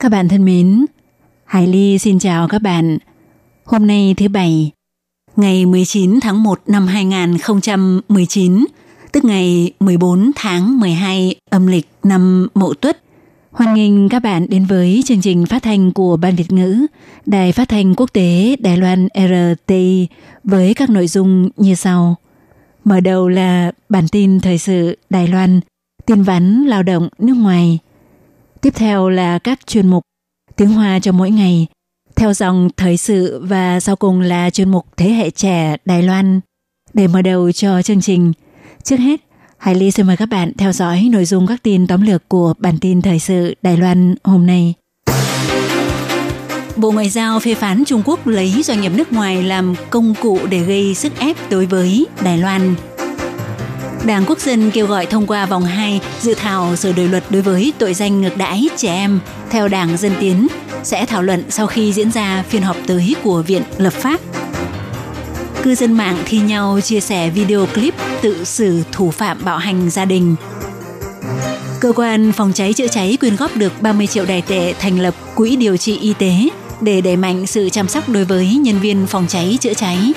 Các bạn thân mến, Hải Ly xin chào các bạn. Hôm nay thứ Bảy, ngày 19 tháng 1 năm 2019, tức ngày 14 tháng 12 âm lịch năm Mậu Tuất. Hoan nghênh các bạn đến với chương trình phát thanh của Ban Việt ngữ, Đài Phát thanh Quốc tế Đài Loan RTI với các nội dung như sau. Mở đầu là bản tin thời sự Đài Loan, tin vắn lao động nước ngoài. Tiếp theo là các chuyên mục tiếng Hoa cho mỗi ngày, theo dòng thời sự và sau cùng là chuyên mục Thế hệ trẻ Đài Loan. Để mở đầu cho chương trình, trước hết, Hải Ly xin mời các bạn theo dõi nội dung các tin tóm lược của bản tin thời sự Đài Loan hôm nay. Bộ Ngoại giao phê phán Trung Quốc lấy doanh nghiệp nước ngoài làm công cụ để gây sức ép đối với Đài Loan. Đảng Quốc dân kêu gọi thông qua vòng 2 dự thảo sửa đổi luật đối với tội danh ngược đãi trẻ em theo Đảng Dân Tiến, sẽ thảo luận sau khi diễn ra phiên họp tới của Viện Lập pháp. Cư dân mạng thi nhau chia sẻ video clip tự xử thủ phạm bạo hành gia đình. Cơ quan phòng cháy chữa cháy quyên góp được 30 triệu đài tệ thành lập quỹ điều trị y tế để đẩy mạnh sự chăm sóc đối với nhân viên phòng cháy chữa cháy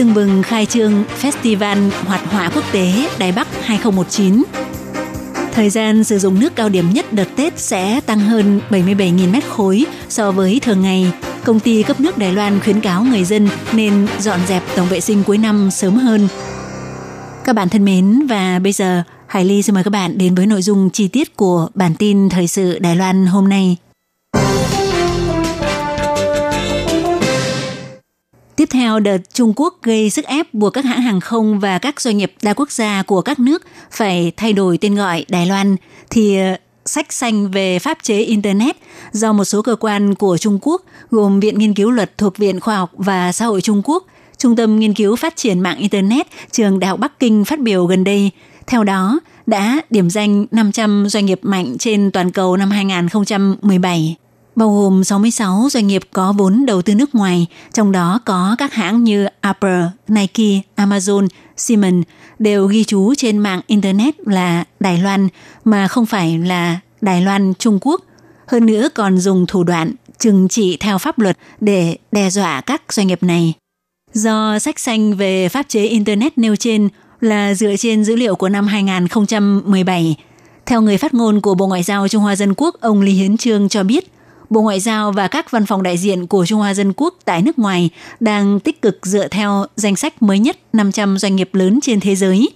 tưng bừng khai trương Festival Hoạt họa quốc tế Đài Bắc 2019. Thời gian sử dụng nước cao điểm nhất đợt Tết sẽ tăng hơn 77.000 mét khối so với thường ngày. Công ty cấp nước Đài Loan khuyến cáo người dân nên dọn dẹp tổng vệ sinh cuối năm sớm hơn. Các bạn thân mến, và bây giờ, Hải Ly xin mời các bạn đến với nội dung chi tiết của bản tin thời sự Đài Loan hôm nay. Tiếp theo, đợt Trung Quốc gây sức ép buộc các hãng hàng không và các doanh nghiệp đa quốc gia của các nước phải thay đổi tên gọi Đài Loan, thì ờ, sách xanh về pháp chế Internet do một số cơ quan của Trung Quốc gồm Viện Nghiên cứu Luật thuộc Viện Khoa học và Xã hội Trung Quốc, Trung tâm Nghiên cứu Phát triển mạng Internet, Trường Đại học Bắc Kinh phát biểu gần đây. Theo đó, đã điểm danh 500 doanh nghiệp mạnh trên toàn cầu năm 2017 bao gồm 66 doanh nghiệp có vốn đầu tư nước ngoài, trong đó có các hãng như Apple, Nike, Amazon, Siemens đều ghi chú trên mạng Internet là Đài Loan mà không phải là Đài Loan Trung Quốc. Hơn nữa còn dùng thủ đoạn trừng trị theo pháp luật để đe dọa các doanh nghiệp này. Do sách xanh về pháp chế Internet nêu trên là dựa trên dữ liệu của năm 2017, theo người phát ngôn của Bộ Ngoại giao Trung Hoa Dân Quốc, ông Lý Hiến Trương cho biết – Bộ Ngoại giao và các văn phòng đại diện của Trung Hoa Dân Quốc tại nước ngoài đang tích cực dựa theo danh sách mới nhất 500 doanh nghiệp lớn trên thế giới,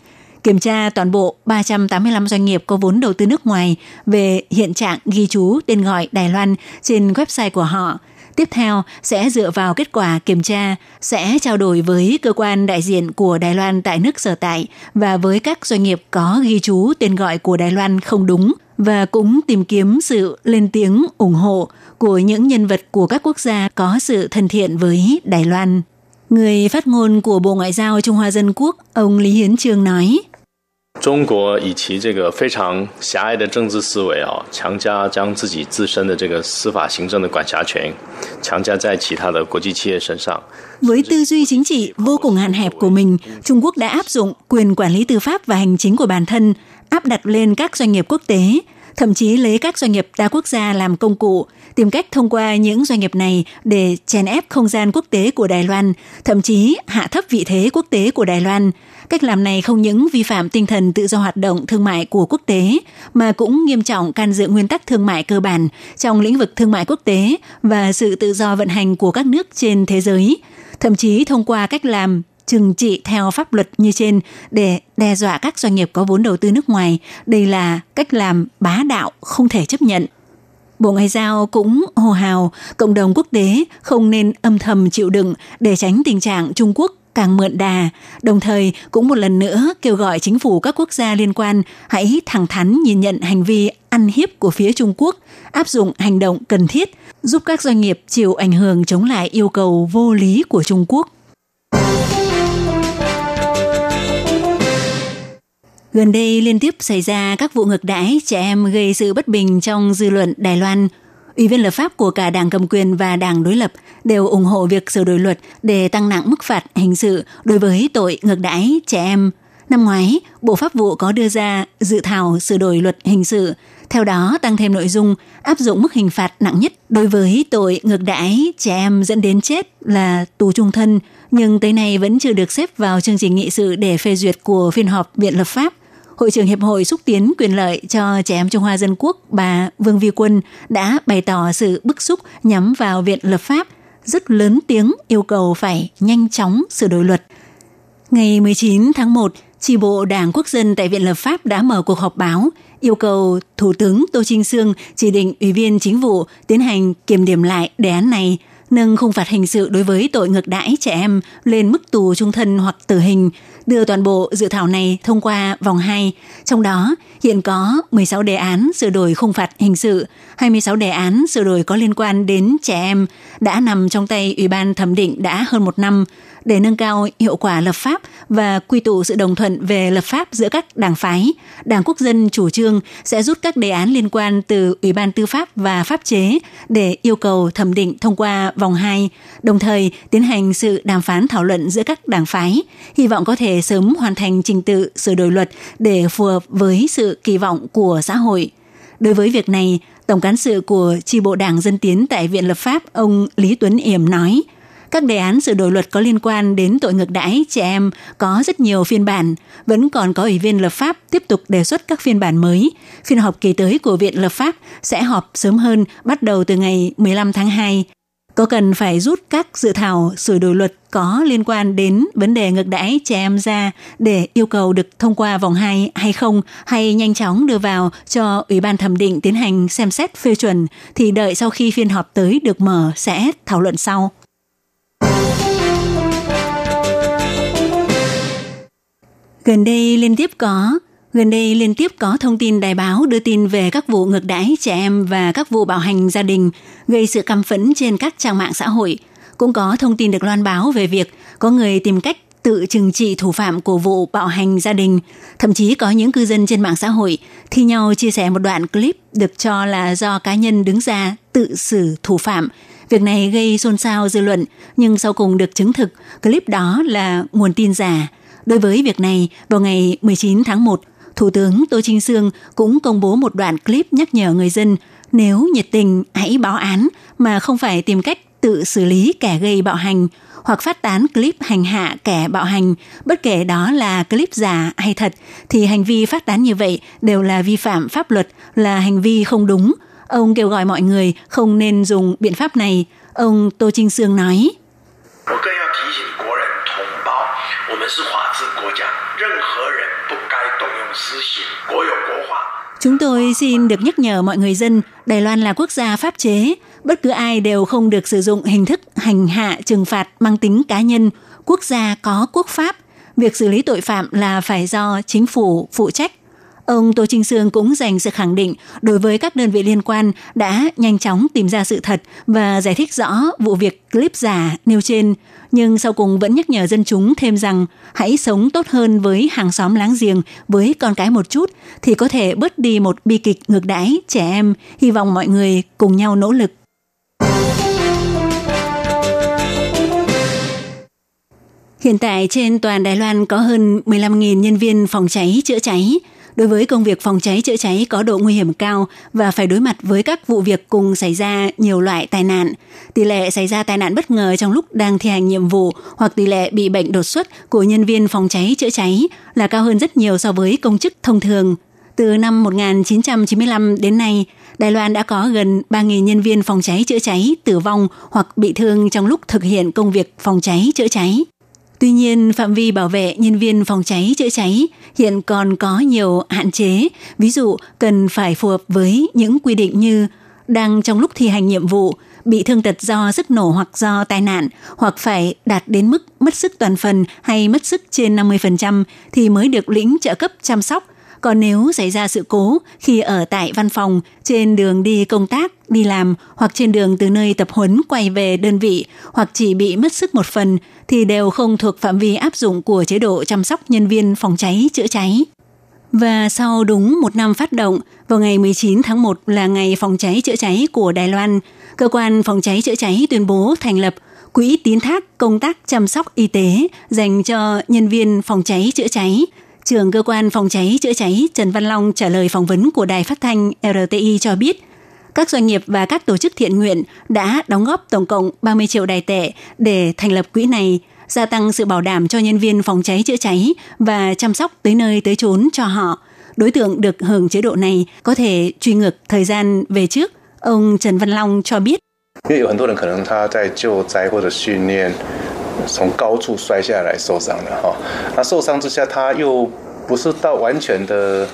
kiểm tra toàn bộ 385 doanh nghiệp có vốn đầu tư nước ngoài về hiện trạng ghi chú tên gọi Đài Loan trên website của họ. Tiếp theo sẽ dựa vào kết quả kiểm tra, sẽ trao đổi với cơ quan đại diện của Đài Loan tại nước sở tại và với các doanh nghiệp có ghi chú tên gọi của Đài Loan không đúng và cũng tìm kiếm sự lên tiếng ủng hộ của những nhân vật của các quốc gia có sự thân thiện với Đài Loan. Người phát ngôn của Bộ Ngoại giao Trung Hoa Dân Quốc, ông Lý Hiến Trương nói, 中国以其这个非常狭隘的政治思维啊，强加将自己自身的这个司法行政的管辖权强加在其他的国际企业身上。Với tư duy chính trị vô cùng hạn hẹp của mình, Trung Quốc đã áp dụng quyền quản lý tư pháp và hành chính của bản thân, áp đặt lên các doanh nghiệp quốc tế, thậm chí lấy các doanh nghiệp đa quốc gia làm công cụ, tìm cách thông qua những doanh nghiệp này để chèn ép không gian quốc tế của Đài Loan, thậm chí hạ thấp vị thế quốc tế của Đài Loan. Cách làm này không những vi phạm tinh thần tự do hoạt động thương mại của quốc tế, mà cũng nghiêm trọng can dự nguyên tắc thương mại cơ bản trong lĩnh vực thương mại quốc tế và sự tự do vận hành của các nước trên thế giới. Thậm chí thông qua cách làm trừng trị theo pháp luật như trên để đe dọa các doanh nghiệp có vốn đầu tư nước ngoài. Đây là cách làm bá đạo không thể chấp nhận. Bộ Ngoại giao cũng hồ hào cộng đồng quốc tế không nên âm thầm chịu đựng để tránh tình trạng Trung Quốc càng mượn đà, đồng thời cũng một lần nữa kêu gọi chính phủ các quốc gia liên quan hãy thẳng thắn nhìn nhận hành vi ăn hiếp của phía Trung Quốc, áp dụng hành động cần thiết, giúp các doanh nghiệp chịu ảnh hưởng chống lại yêu cầu vô lý của Trung Quốc. Gần đây liên tiếp xảy ra các vụ ngược đãi trẻ em gây sự bất bình trong dư luận Đài Loan. Ủy viên lập pháp của cả đảng cầm quyền và đảng đối lập đều ủng hộ việc sửa đổi luật để tăng nặng mức phạt hình sự đối với tội ngược đãi trẻ em. Năm ngoái, Bộ Pháp vụ có đưa ra dự thảo sửa đổi luật hình sự, theo đó tăng thêm nội dung áp dụng mức hình phạt nặng nhất đối với tội ngược đãi trẻ em dẫn đến chết là tù trung thân, nhưng tới nay vẫn chưa được xếp vào chương trình nghị sự để phê duyệt của phiên họp Viện Lập pháp. Hội trưởng Hiệp hội xúc tiến quyền lợi cho trẻ em Trung Hoa Dân Quốc bà Vương Vi Quân đã bày tỏ sự bức xúc nhắm vào Viện Lập pháp, rất lớn tiếng yêu cầu phải nhanh chóng sửa đổi luật. Ngày 19 tháng 1, Chi bộ Đảng Quốc dân tại Viện Lập pháp đã mở cuộc họp báo yêu cầu Thủ tướng Tô Trinh Sương chỉ định Ủy viên Chính vụ tiến hành kiểm điểm lại đề án này – nâng khung phạt hình sự đối với tội ngược đãi trẻ em lên mức tù trung thân hoặc tử hình, đưa toàn bộ dự thảo này thông qua vòng 2. Trong đó, hiện có 16 đề án sửa đổi khung phạt hình sự, 26 đề án sửa đổi có liên quan đến trẻ em đã nằm trong tay Ủy ban thẩm định đã hơn một năm để nâng cao hiệu quả lập pháp và quy tụ sự đồng thuận về lập pháp giữa các đảng phái. Đảng Quốc dân chủ trương sẽ rút các đề án liên quan từ Ủy ban Tư pháp và Pháp chế để yêu cầu thẩm định thông qua vòng 2, đồng thời tiến hành sự đàm phán thảo luận giữa các đảng phái, hy vọng có thể sớm hoàn thành trình tự sửa đổi luật để phù hợp với sự kỳ vọng của xã hội. Đối với việc này, Tổng cán sự của chi bộ Đảng Dân Tiến tại Viện Lập pháp ông Lý Tuấn Yểm nói – các đề án sửa đổi luật có liên quan đến tội ngược đãi trẻ em có rất nhiều phiên bản, vẫn còn có ủy viên lập pháp tiếp tục đề xuất các phiên bản mới. Phiên họp kỳ tới của Viện Lập pháp sẽ họp sớm hơn bắt đầu từ ngày 15 tháng 2. Có cần phải rút các dự thảo, sửa đổi luật có liên quan đến vấn đề ngược đãi trẻ em ra để yêu cầu được thông qua vòng 2 hay không, hay nhanh chóng đưa vào cho Ủy ban thẩm định tiến hành xem xét phê chuẩn, thì đợi sau khi phiên họp tới được mở sẽ thảo luận sau. Gần đây liên tiếp có Gần đây liên tiếp có thông tin đài báo đưa tin về các vụ ngược đãi trẻ em và các vụ bạo hành gia đình gây sự căm phẫn trên các trang mạng xã hội. Cũng có thông tin được loan báo về việc có người tìm cách tự trừng trị thủ phạm của vụ bạo hành gia đình. Thậm chí có những cư dân trên mạng xã hội thi nhau chia sẻ một đoạn clip được cho là do cá nhân đứng ra tự xử thủ phạm. Việc này gây xôn xao dư luận, nhưng sau cùng được chứng thực clip đó là nguồn tin giả. Đối với việc này, vào ngày 19 tháng 1, Thủ tướng Tô Trinh Sương cũng công bố một đoạn clip nhắc nhở người dân nếu nhiệt tình hãy báo án mà không phải tìm cách tự xử lý kẻ gây bạo hành hoặc phát tán clip hành hạ kẻ bạo hành, bất kể đó là clip giả hay thật, thì hành vi phát tán như vậy đều là vi phạm pháp luật, là hành vi không đúng. Ông kêu gọi mọi người không nên dùng biện pháp này. Ông Tô Trinh Sương nói. Chúng tôi xin được nhắc nhở mọi người dân, Đài Loan là quốc gia pháp chế, bất cứ ai đều không được sử dụng hình thức hành hạ trừng phạt mang tính cá nhân, quốc gia có quốc pháp. Việc xử lý tội phạm là phải do chính phủ phụ trách. Ông Tô Trinh Sương cũng dành sự khẳng định đối với các đơn vị liên quan đã nhanh chóng tìm ra sự thật và giải thích rõ vụ việc clip giả nêu trên, nhưng sau cùng vẫn nhắc nhở dân chúng thêm rằng hãy sống tốt hơn với hàng xóm láng giềng, với con cái một chút thì có thể bớt đi một bi kịch ngược đãi trẻ em. Hy vọng mọi người cùng nhau nỗ lực. Hiện tại trên toàn Đài Loan có hơn 15.000 nhân viên phòng cháy chữa cháy đối với công việc phòng cháy chữa cháy có độ nguy hiểm cao và phải đối mặt với các vụ việc cùng xảy ra nhiều loại tai nạn. Tỷ lệ xảy ra tai nạn bất ngờ trong lúc đang thi hành nhiệm vụ hoặc tỷ lệ bị bệnh đột xuất của nhân viên phòng cháy chữa cháy là cao hơn rất nhiều so với công chức thông thường. Từ năm 1995 đến nay, Đài Loan đã có gần 3.000 nhân viên phòng cháy chữa cháy tử vong hoặc bị thương trong lúc thực hiện công việc phòng cháy chữa cháy. Tuy nhiên, phạm vi bảo vệ nhân viên phòng cháy chữa cháy hiện còn có nhiều hạn chế, ví dụ cần phải phù hợp với những quy định như đang trong lúc thi hành nhiệm vụ, bị thương tật do sức nổ hoặc do tai nạn, hoặc phải đạt đến mức mất sức toàn phần hay mất sức trên 50% thì mới được lĩnh trợ cấp chăm sóc. Còn nếu xảy ra sự cố khi ở tại văn phòng, trên đường đi công tác, đi làm hoặc trên đường từ nơi tập huấn quay về đơn vị hoặc chỉ bị mất sức một phần thì đều không thuộc phạm vi áp dụng của chế độ chăm sóc nhân viên phòng cháy chữa cháy. Và sau đúng một năm phát động, vào ngày 19 tháng 1 là ngày phòng cháy chữa cháy của Đài Loan, cơ quan phòng cháy chữa cháy tuyên bố thành lập quỹ tín thác công tác chăm sóc y tế dành cho nhân viên phòng cháy chữa cháy. Trưởng cơ quan phòng cháy chữa cháy Trần Văn Long trả lời phỏng vấn của đài phát thanh RTI cho biết, các doanh nghiệp và các tổ chức thiện nguyện đã đóng góp tổng cộng 30 triệu đài tệ để thành lập quỹ này – gia tăng sự bảo đảm cho nhân viên phòng cháy chữa cháy và chăm sóc tới nơi tới chốn cho họ. Đối tượng được hưởng chế độ này có thể truy ngược thời gian về trước. Ông Trần Văn Long cho biết. 因为有很多人可能他在救灾或者训练， 从高处摔下来受伤了哈，那受伤之下他又不是到完全的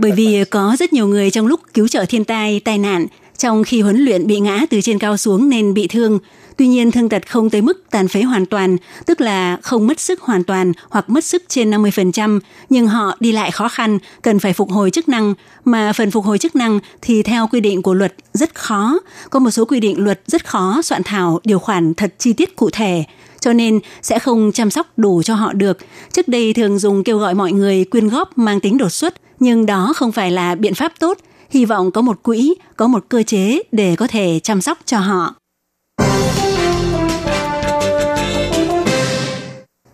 bởi vì có rất nhiều người trong lúc cứu trợ thiên tai, tai nạn, trong khi huấn luyện bị ngã từ trên cao xuống nên bị thương. Tuy nhiên thương tật không tới mức tàn phế hoàn toàn, tức là không mất sức hoàn toàn hoặc mất sức trên 50%, nhưng họ đi lại khó khăn, cần phải phục hồi chức năng, mà phần phục hồi chức năng thì theo quy định của luật rất khó. Có một số quy định luật rất khó soạn thảo điều khoản thật chi tiết cụ thể cho nên sẽ không chăm sóc đủ cho họ được. Trước đây thường dùng kêu gọi mọi người quyên góp mang tính đột xuất, nhưng đó không phải là biện pháp tốt. Hy vọng có một quỹ, có một cơ chế để có thể chăm sóc cho họ.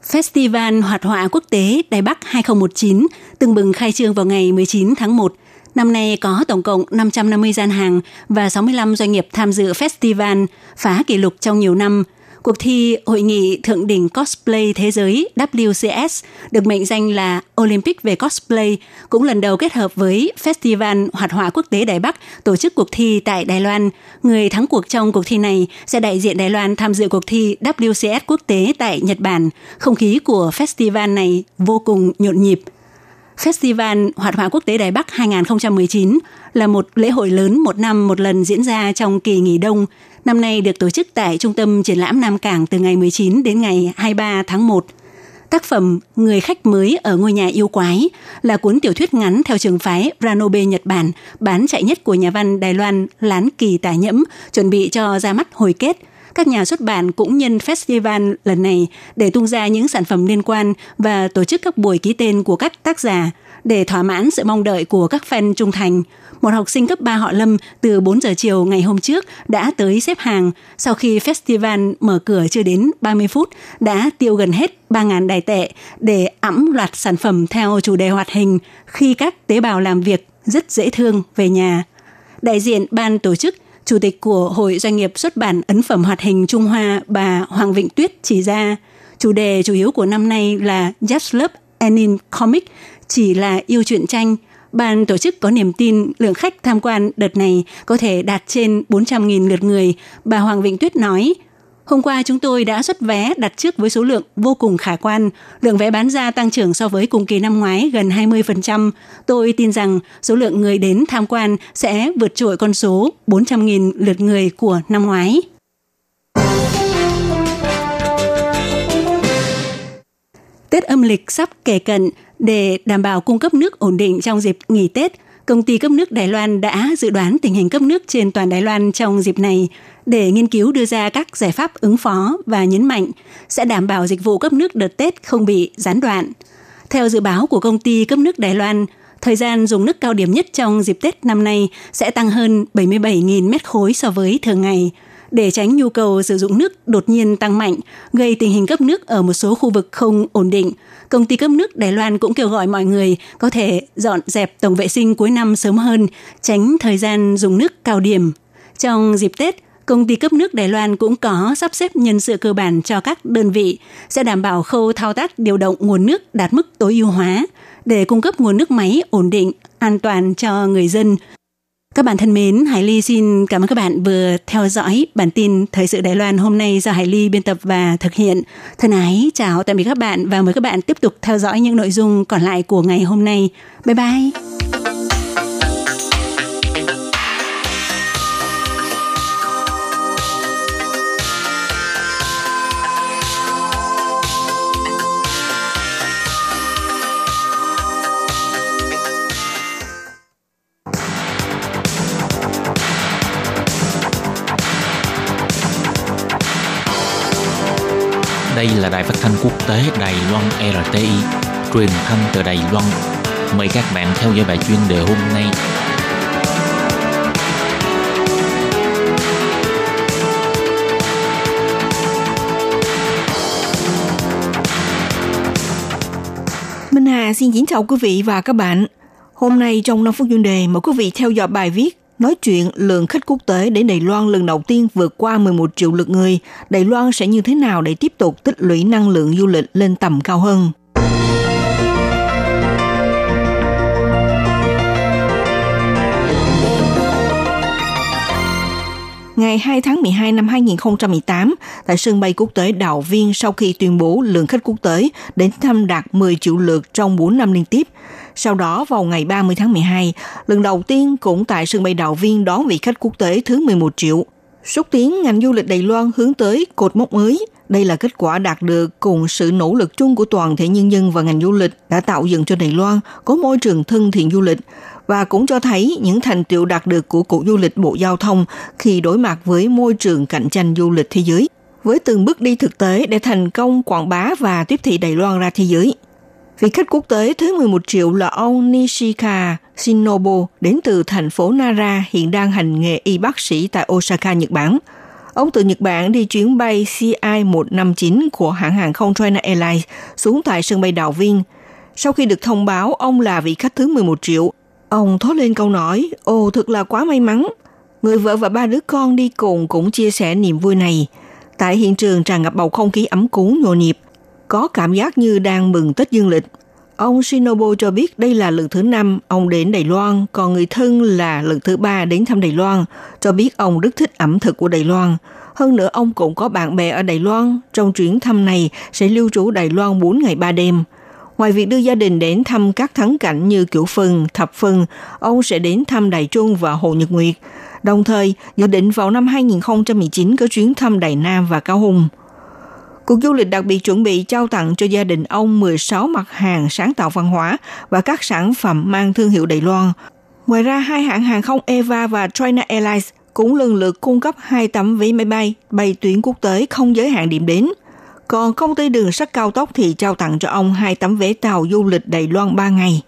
Festival Hoạt họa quốc tế Đài Bắc 2019 từng bừng khai trương vào ngày 19 tháng 1. Năm nay có tổng cộng 550 gian hàng và 65 doanh nghiệp tham dự festival, phá kỷ lục trong nhiều năm – Cuộc thi Hội nghị Thượng đỉnh Cosplay Thế giới WCS được mệnh danh là Olympic về Cosplay, cũng lần đầu kết hợp với Festival Hoạt họa Quốc tế Đài Bắc tổ chức cuộc thi tại Đài Loan. Người thắng cuộc trong cuộc thi này sẽ đại diện Đài Loan tham dự cuộc thi WCS quốc tế tại Nhật Bản. Không khí của festival này vô cùng nhộn nhịp. Festival Hoạt họa Quốc tế Đài Bắc 2019 là một lễ hội lớn một năm một lần diễn ra trong kỳ nghỉ đông Năm nay được tổ chức tại Trung tâm Triển lãm Nam Cảng từ ngày 19 đến ngày 23 tháng 1. Tác phẩm Người khách mới ở ngôi nhà yêu quái là cuốn tiểu thuyết ngắn theo trường phái Ranobe Nhật Bản, bán chạy nhất của nhà văn Đài Loan Lán Kỳ Tả Nhẫm, chuẩn bị cho ra mắt hồi kết. Các nhà xuất bản cũng nhân festival lần này để tung ra những sản phẩm liên quan và tổ chức các buổi ký tên của các tác giả để thỏa mãn sự mong đợi của các fan trung thành – một học sinh cấp 3 họ Lâm từ 4 giờ chiều ngày hôm trước đã tới xếp hàng. Sau khi festival mở cửa chưa đến 30 phút, đã tiêu gần hết 3.000 đài tệ để ẵm loạt sản phẩm theo chủ đề hoạt hình khi các tế bào làm việc rất dễ thương về nhà. Đại diện ban tổ chức Chủ tịch của Hội Doanh nghiệp xuất bản ấn phẩm hoạt hình Trung Hoa bà Hoàng Vịnh Tuyết chỉ ra, chủ đề chủ yếu của năm nay là Just Love Anime Comic, chỉ là yêu truyện tranh – Ban tổ chức có niềm tin lượng khách tham quan đợt này có thể đạt trên 400.000 lượt người. Bà Hoàng Vịnh Tuyết nói, Hôm qua chúng tôi đã xuất vé đặt trước với số lượng vô cùng khả quan. Lượng vé bán ra tăng trưởng so với cùng kỳ năm ngoái gần 20%. Tôi tin rằng số lượng người đến tham quan sẽ vượt trội con số 400.000 lượt người của năm ngoái. Tết âm lịch sắp kề cận, để đảm bảo cung cấp nước ổn định trong dịp nghỉ Tết, công ty cấp nước Đài Loan đã dự đoán tình hình cấp nước trên toàn Đài Loan trong dịp này để nghiên cứu đưa ra các giải pháp ứng phó và nhấn mạnh sẽ đảm bảo dịch vụ cấp nước đợt Tết không bị gián đoạn. Theo dự báo của công ty cấp nước Đài Loan, thời gian dùng nước cao điểm nhất trong dịp Tết năm nay sẽ tăng hơn 77.000 mét khối so với thường ngày – để tránh nhu cầu sử dụng nước đột nhiên tăng mạnh, gây tình hình cấp nước ở một số khu vực không ổn định. Công ty cấp nước Đài Loan cũng kêu gọi mọi người có thể dọn dẹp tổng vệ sinh cuối năm sớm hơn, tránh thời gian dùng nước cao điểm. Trong dịp Tết, công ty cấp nước Đài Loan cũng có sắp xếp nhân sự cơ bản cho các đơn vị, sẽ đảm bảo khâu thao tác điều động nguồn nước đạt mức tối ưu hóa để cung cấp nguồn nước máy ổn định, an toàn cho người dân các bạn thân mến, Hải Ly xin cảm ơn các bạn vừa theo dõi bản tin Thời sự Đài Loan hôm nay do Hải Ly biên tập và thực hiện. Thân ái, chào tạm biệt các bạn và mời các bạn tiếp tục theo dõi những nội dung còn lại của ngày hôm nay. Bye bye! Đây là đài phát thanh quốc tế Đài Loan RTI, truyền thanh từ Đài Loan. Mời các bạn theo dõi bài chuyên đề hôm nay. Minh Hà xin kính chào quý vị và các bạn. Hôm nay trong 5 phút chuyên đề mời quý vị theo dõi bài viết nói chuyện, lượng khách quốc tế đến Đài Loan lần đầu tiên vượt qua 11 triệu lượt người. Đài Loan sẽ như thế nào để tiếp tục tích lũy năng lượng du lịch lên tầm cao hơn? Ngày 2 tháng 12 năm 2018, tại sân bay quốc tế Đào Viên sau khi tuyên bố lượng khách quốc tế đến thăm đạt 10 triệu lượt trong 4 năm liên tiếp. Sau đó vào ngày 30 tháng 12, lần đầu tiên cũng tại sân bay Đào Viên đón vị khách quốc tế thứ 11 triệu. Xúc tiến ngành du lịch Đài Loan hướng tới cột mốc mới. Đây là kết quả đạt được cùng sự nỗ lực chung của toàn thể nhân dân và ngành du lịch đã tạo dựng cho Đài Loan có môi trường thân thiện du lịch và cũng cho thấy những thành tiệu đạt được của Cục Du lịch Bộ Giao thông khi đối mặt với môi trường cạnh tranh du lịch thế giới, với từng bước đi thực tế để thành công quảng bá và tiếp thị Đài Loan ra thế giới. Vị khách quốc tế thứ 11 triệu là ông Nishika Shinobu đến từ thành phố Nara hiện đang hành nghề y bác sĩ tại Osaka, Nhật Bản. Ông từ Nhật Bản đi chuyến bay CI-159 của hãng hàng không China Airlines xuống tại sân bay Đào Viên. Sau khi được thông báo ông là vị khách thứ 11 triệu, ông thốt lên câu nói, ồ thật là quá may mắn. Người vợ và ba đứa con đi cùng cũng chia sẻ niềm vui này. Tại hiện trường tràn ngập bầu không khí ấm cúng nhộn nhịp, có cảm giác như đang mừng Tết dương lịch. Ông Shinobu cho biết đây là lần thứ năm ông đến Đài Loan, còn người thân là lần thứ ba đến thăm Đài Loan, cho biết ông rất thích ẩm thực của Đài Loan. Hơn nữa ông cũng có bạn bè ở Đài Loan, trong chuyến thăm này sẽ lưu trú Đài Loan 4 ngày 3 đêm. Ngoài việc đưa gia đình đến thăm các thắng cảnh như Kiểu Phân, Thập Phân, ông sẽ đến thăm Đài Trung và Hồ Nhật Nguyệt. Đồng thời, dự định vào năm 2019 có chuyến thăm Đài Nam và Cao Hùng. cuộc du lịch đặc biệt chuẩn bị trao tặng cho gia đình ông 16 mặt hàng sáng tạo văn hóa và các sản phẩm mang thương hiệu Đài Loan. Ngoài ra, hai hãng hàng không Eva và China Airlines cũng lần lượt cung cấp hai tấm vé máy bay bay tuyến quốc tế không giới hạn điểm đến. Còn công ty đường sắt cao tốc thì trao tặng cho ông hai tấm vé tàu du lịch Đài Loan 3 ngày.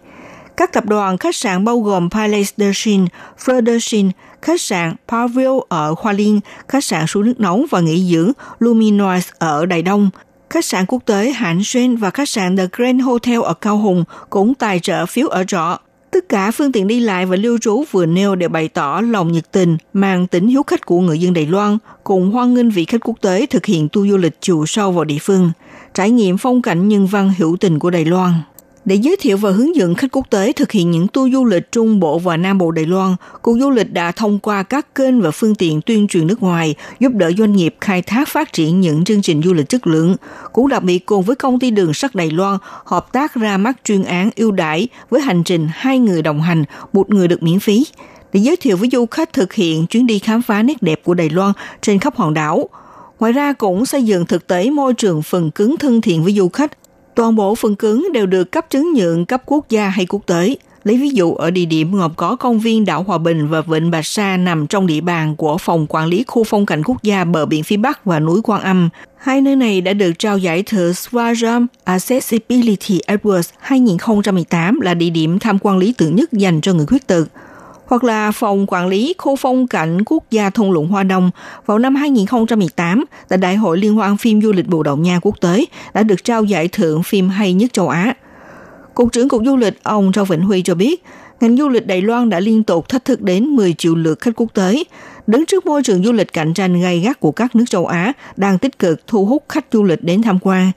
Các tập đoàn khách sạn bao gồm Palace Deshin, Fleur khách sạn Paville ở Hoa Liên, khách sạn suối nước nóng và nghỉ dưỡng Luminois ở Đài Đông, khách sạn quốc tế Hạnh Xuyên và khách sạn The Grand Hotel ở Cao Hùng cũng tài trợ phiếu ở trọ. Tất cả phương tiện đi lại và lưu trú vừa nêu đều bày tỏ lòng nhiệt tình, mang tính hiếu khách của người dân Đài Loan, cùng hoan nghênh vị khách quốc tế thực hiện tour du lịch chiều sâu vào địa phương, trải nghiệm phong cảnh nhân văn hữu tình của Đài Loan. Để giới thiệu và hướng dẫn khách quốc tế thực hiện những tour du lịch Trung Bộ và Nam Bộ Đài Loan, Cục Du lịch đã thông qua các kênh và phương tiện tuyên truyền nước ngoài giúp đỡ doanh nghiệp khai thác phát triển những chương trình du lịch chất lượng. Cũng đặc biệt cùng với công ty đường sắt Đài Loan hợp tác ra mắt chuyên án ưu đãi với hành trình hai người đồng hành, một người được miễn phí để giới thiệu với du khách thực hiện chuyến đi khám phá nét đẹp của Đài Loan trên khắp hòn đảo. Ngoài ra cũng xây dựng thực tế môi trường phần cứng thân thiện với du khách Toàn bộ phần cứng đều được cấp chứng nhận cấp quốc gia hay quốc tế. Lấy ví dụ, ở địa điểm ngọc có công viên đảo Hòa Bình và Vịnh Bạch Sa nằm trong địa bàn của Phòng Quản lý Khu Phong cảnh Quốc gia bờ biển phía Bắc và núi Quan Âm. Hai nơi này đã được trao giải thưởng Swaraj Accessibility Awards 2018 là địa điểm tham quan lý tưởng nhất dành cho người khuyết tật hoặc là Phòng Quản lý Khu phong cảnh Quốc gia Thung lũng Hoa Đông vào năm 2018 tại Đại hội Liên hoan phim du lịch Bồ Đào Nha quốc tế đã được trao giải thưởng phim hay nhất châu Á. Cục trưởng Cục Du lịch ông Châu Vĩnh Huy cho biết, ngành du lịch Đài Loan đã liên tục thách thức đến 10 triệu lượt khách quốc tế, đứng trước môi trường du lịch cạnh tranh gay gắt của các nước châu Á đang tích cực thu hút khách du lịch đến tham quan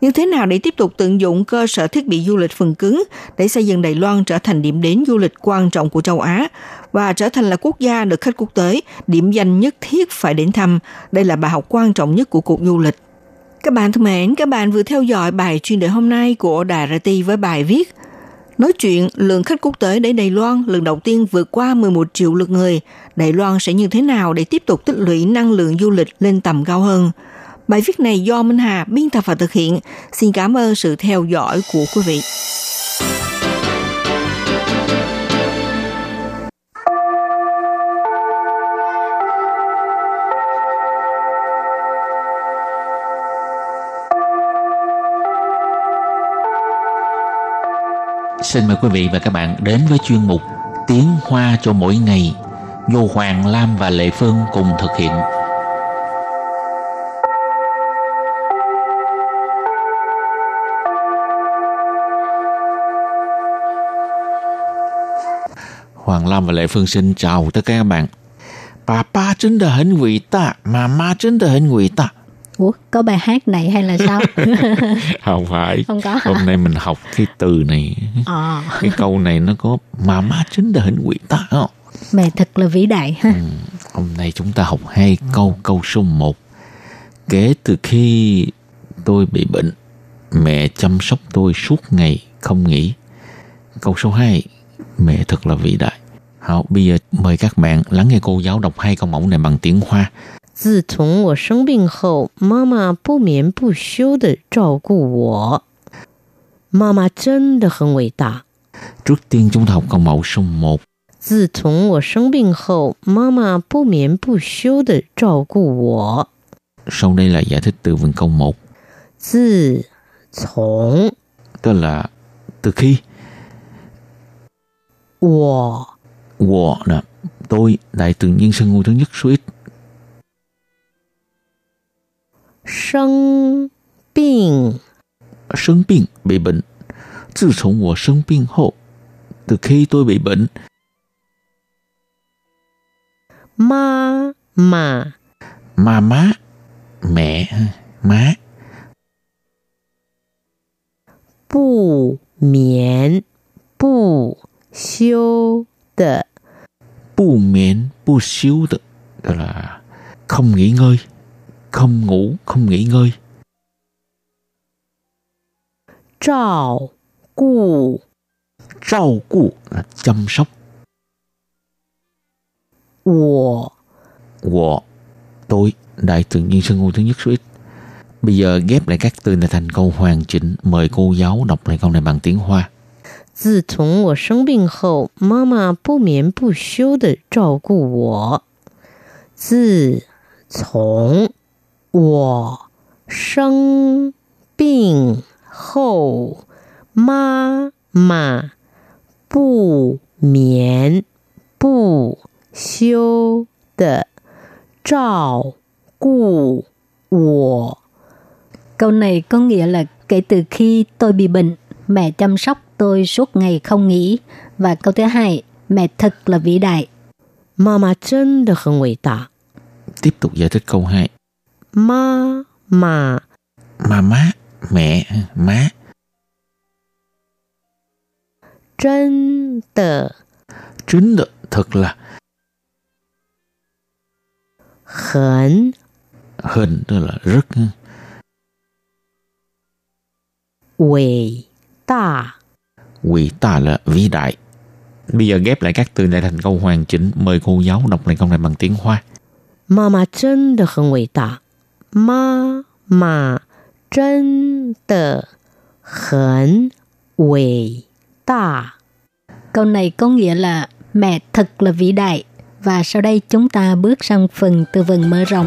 như thế nào để tiếp tục tận dụng cơ sở thiết bị du lịch phần cứng để xây dựng Đài Loan trở thành điểm đến du lịch quan trọng của châu Á và trở thành là quốc gia được khách quốc tế điểm danh nhất thiết phải đến thăm. Đây là bài học quan trọng nhất của cuộc du lịch. Các bạn thân mến, các bạn vừa theo dõi bài chuyên đề hôm nay của Đài RT với bài viết Nói chuyện lượng khách quốc tế đến Đài Loan lần đầu tiên vượt qua 11 triệu lượt người. Đài Loan sẽ như thế nào để tiếp tục tích lũy năng lượng du lịch lên tầm cao hơn? Bài viết này do Minh Hà biên tập và thực hiện. Xin cảm ơn sự theo dõi của quý vị. Xin mời quý vị và các bạn đến với chuyên mục Tiếng Hoa cho mỗi ngày, do Hoàng Lam và Lệ Phương cùng thực hiện. Hoàng Lam và Lệ Phương xin chào tất cả các bạn. Bà ba chân đờ hẳn quỷ ta, mà ma chân đờ hẳn quỷ ta. Ủa, có bài hát này hay là sao? Không phải. Không có hả? Hôm nay mình học cái từ này. Ờ, Cái câu này nó có mà ma chân đờ hẳn quỷ ta không? mẹ thật là vĩ đại ha. Hôm nay chúng ta học hai câu. Câu số 1. Kể từ khi tôi bị bệnh, mẹ chăm sóc tôi suốt ngày không nghỉ. Câu số 2. Mẹ thật là vĩ đại. Hảo, bây giờ mời các bạn lắng nghe cô giáo đọc hai câu mẫu này bằng tiếng Hoa. 自从我生病后，妈妈不眠不休的照顾我。妈妈真的很伟大。 Trước tiên chúng ta học câu mẫu số 1. 自从我生病后，妈妈不眠不休的照顾我。 Sau đây là giải thích từ vựng câu 1. 自从 Tức là từ khi 我 我 là tôi đại tự nhiên sinh ngôi thứ nhất số ít. Sinh bệnh bệnh bị bệnh. Từ khi tôi bệnh. Ma mẹ má. bu miễn bu xíu的 tức là không nghỉ ngơi không ngủ không nghỉ ngơi 照顾 trao cu là chăm sóc 我 của tôi đại từ nhân xưng ngôi thứ nhất số ít bây giờ ghép lại các từ này thành câu hoàn chỉnh mời cô giáo đọc lại câu này bằng tiếng hoa 自从我生病后，妈妈不眠不休的照顾我。自从我生病后，妈妈不眠不休的照顾我。Câu này có nghĩa là kể từ khi tôi bị bệnh, mẹ chăm sóc tôi suốt ngày không nghỉ. Và câu thứ hai, mẹ thật là vĩ đại. 妈妈真的很伟大。 tiếp tục giải thích câu 2妈妈 mà má mẹ ha, má 真的 chính được thật là 很 hình tức là rất ha. 伟大。 quỷ tà là vĩ đại. Bây giờ ghép lại các từ này thành câu hoàn chỉnh. Mời cô giáo đọc lại câu này bằng tiếng Hoa. Mama chân đờ hân vĩ tà. Mama chân đờ hân vĩ tà. Câu này có nghĩa là mẹ thật là vĩ đại. Và sau đây chúng ta bước sang phần từ vựng mở rộng.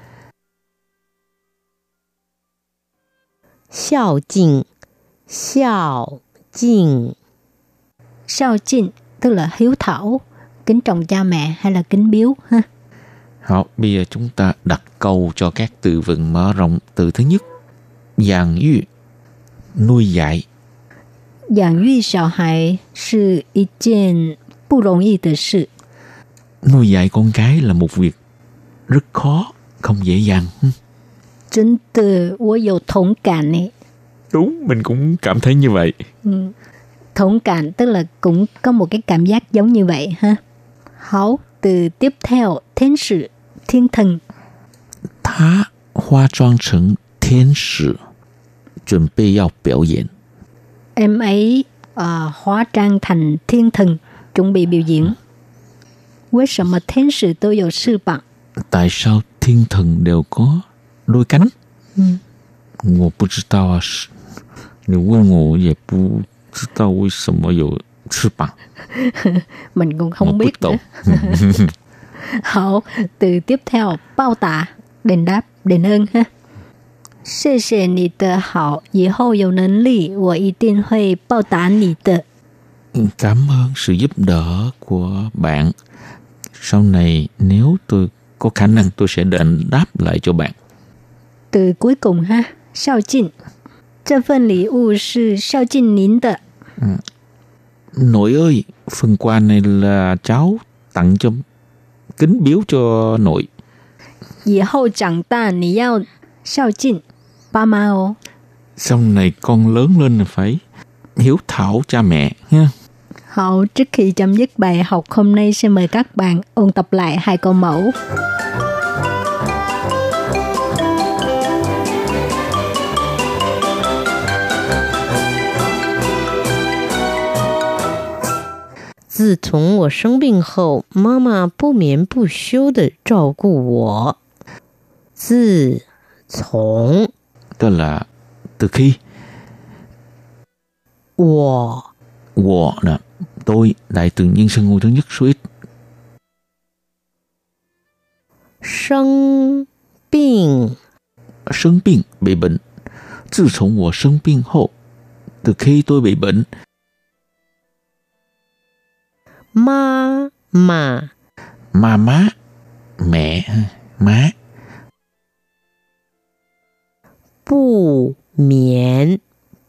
孝敬，孝敬， Sao chinh, tức là hiếu thảo, kính trọng cha mẹ hay là kính biếu ha.好, bây giờ chúng ta đặt câu cho các từ vựng mở rộng. Từ thứ nhất, giảng yu, nuôi dạy. 养育小孩是一件不容易的事。 Nuôi dạy con cái là một việc rất khó, không dễ dàng. chứng từ tôi có cảm này. Đúng, mình cũng cảm thấy như vậy. Ừ, thông cảm tức là cũng có một cái cảm giác giống như vậy ha. Hảo, từ tiếp theo, thiên sứ thiên thần. ta hóa trang thành thiên sứ chuẩn bị 要 biểu diễn. Em ấy uh, hóa trang thành thiên thần, chuẩn bị biểu diễn. Tại sao thiên thần đều có đôi cánh? 我不知道啊，是你问我，我也不知道为什么有翅膀。 Mình cũng 我 không 不 biết 懂 nữa.。好，từ tiếp theo bao tạ, đền đáp, đền ơn ha. 谢谢你的好，以后有能力我一定会报答你的。 Cảm ơn sự giúp đỡ của bạn. Sau này nếu tôi có khả năng tôi sẽ đền đáp lại cho bạn. Từ cuối cùng ha, 孝敬。这份礼物是孝敬您的。 Nội ơi, phần quà này là cháu tặng cho kính biếu cho nội. 以后长大你要孝敬爸妈哦。 Sau này con lớn lên là phải hiếu thảo cha mẹ nha. Hậu trước khi chấm dứt bài học hôm nay xin mời các bạn ôn tập lại hai câu mẫu. 自从我生病后，妈妈不眠不休的照顾我。自从 Tức là từ khi 我 我là tôi đại từ nhân xưng ngôi thứ nhất số ít 生病 生病 bị bệnh. Từ 从我生病后, từ khi tôi bị bệnh, ma mà ma má mẹ má. Bù miễn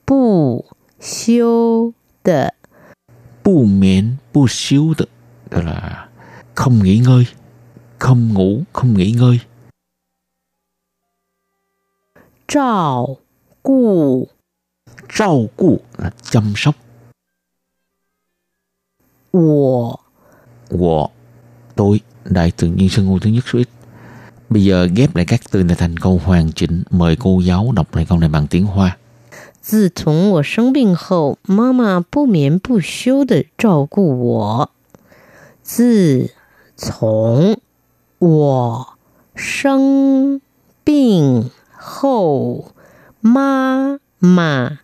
bù siêu tờ bù miễn bù siêu tờ đó là không nghỉ ngơi không ngủ không nghỉ ngơi. Trào cụ trào cụ là chăm sóc. 我 Wo, tôi, đại từ nhân xưng ngôi thứ nhất số ít. Bây giờ ghép lại các từ này thành câu hoàn chỉnh. Mời cô giáo đọc lại câu này bằng tiếng Hoa. 自从我生病后，妈妈不眠不休的照顾我。自从我生病后，妈妈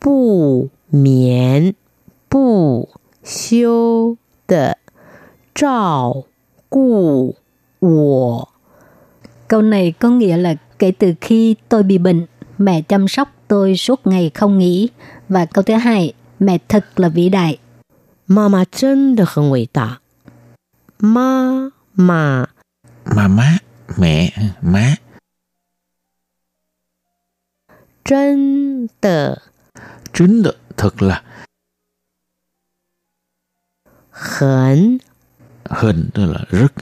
不眠不 休的照顾我。 Câu này có nghĩa là kể từ khi tôi bị bệnh, mẹ chăm sóc tôi suốt ngày không nghỉ. Và câu thứ hai, mẹ thật là vĩ đại. 妈妈真的很伟大。妈妈 Mà má, mẹ, má, 真的 chính được, thật là hẳn hẳn tức là rất.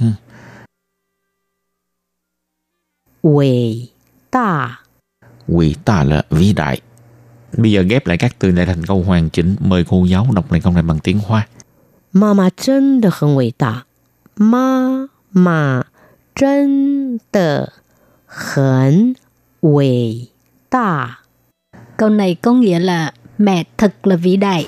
Vĩ đa vĩ đa là vĩ đại. Bây giờ ghép lại các từ này thành câu hoàn chỉnh. Mời cô giáo đọc lại câu này bằng tiếng hoa. Mama chân đờ hẳn vĩ đa Mama chân đờ hẳn vĩ đa Câu này có nghĩa là mẹ thật là vĩ đại.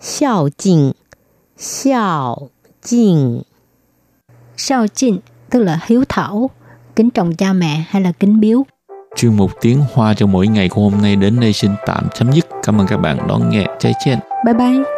孝敬，孝敬， Sao chinh, tức là hiếu thảo, kính trọng cha mẹ hay là kính biếu. Chuyên mục tiếng Hoa cho mỗi ngày của hôm nay đến đây xin tạm chấm dứt. Cảm ơn các bạn đón nghe. Chai chen. Bye bye.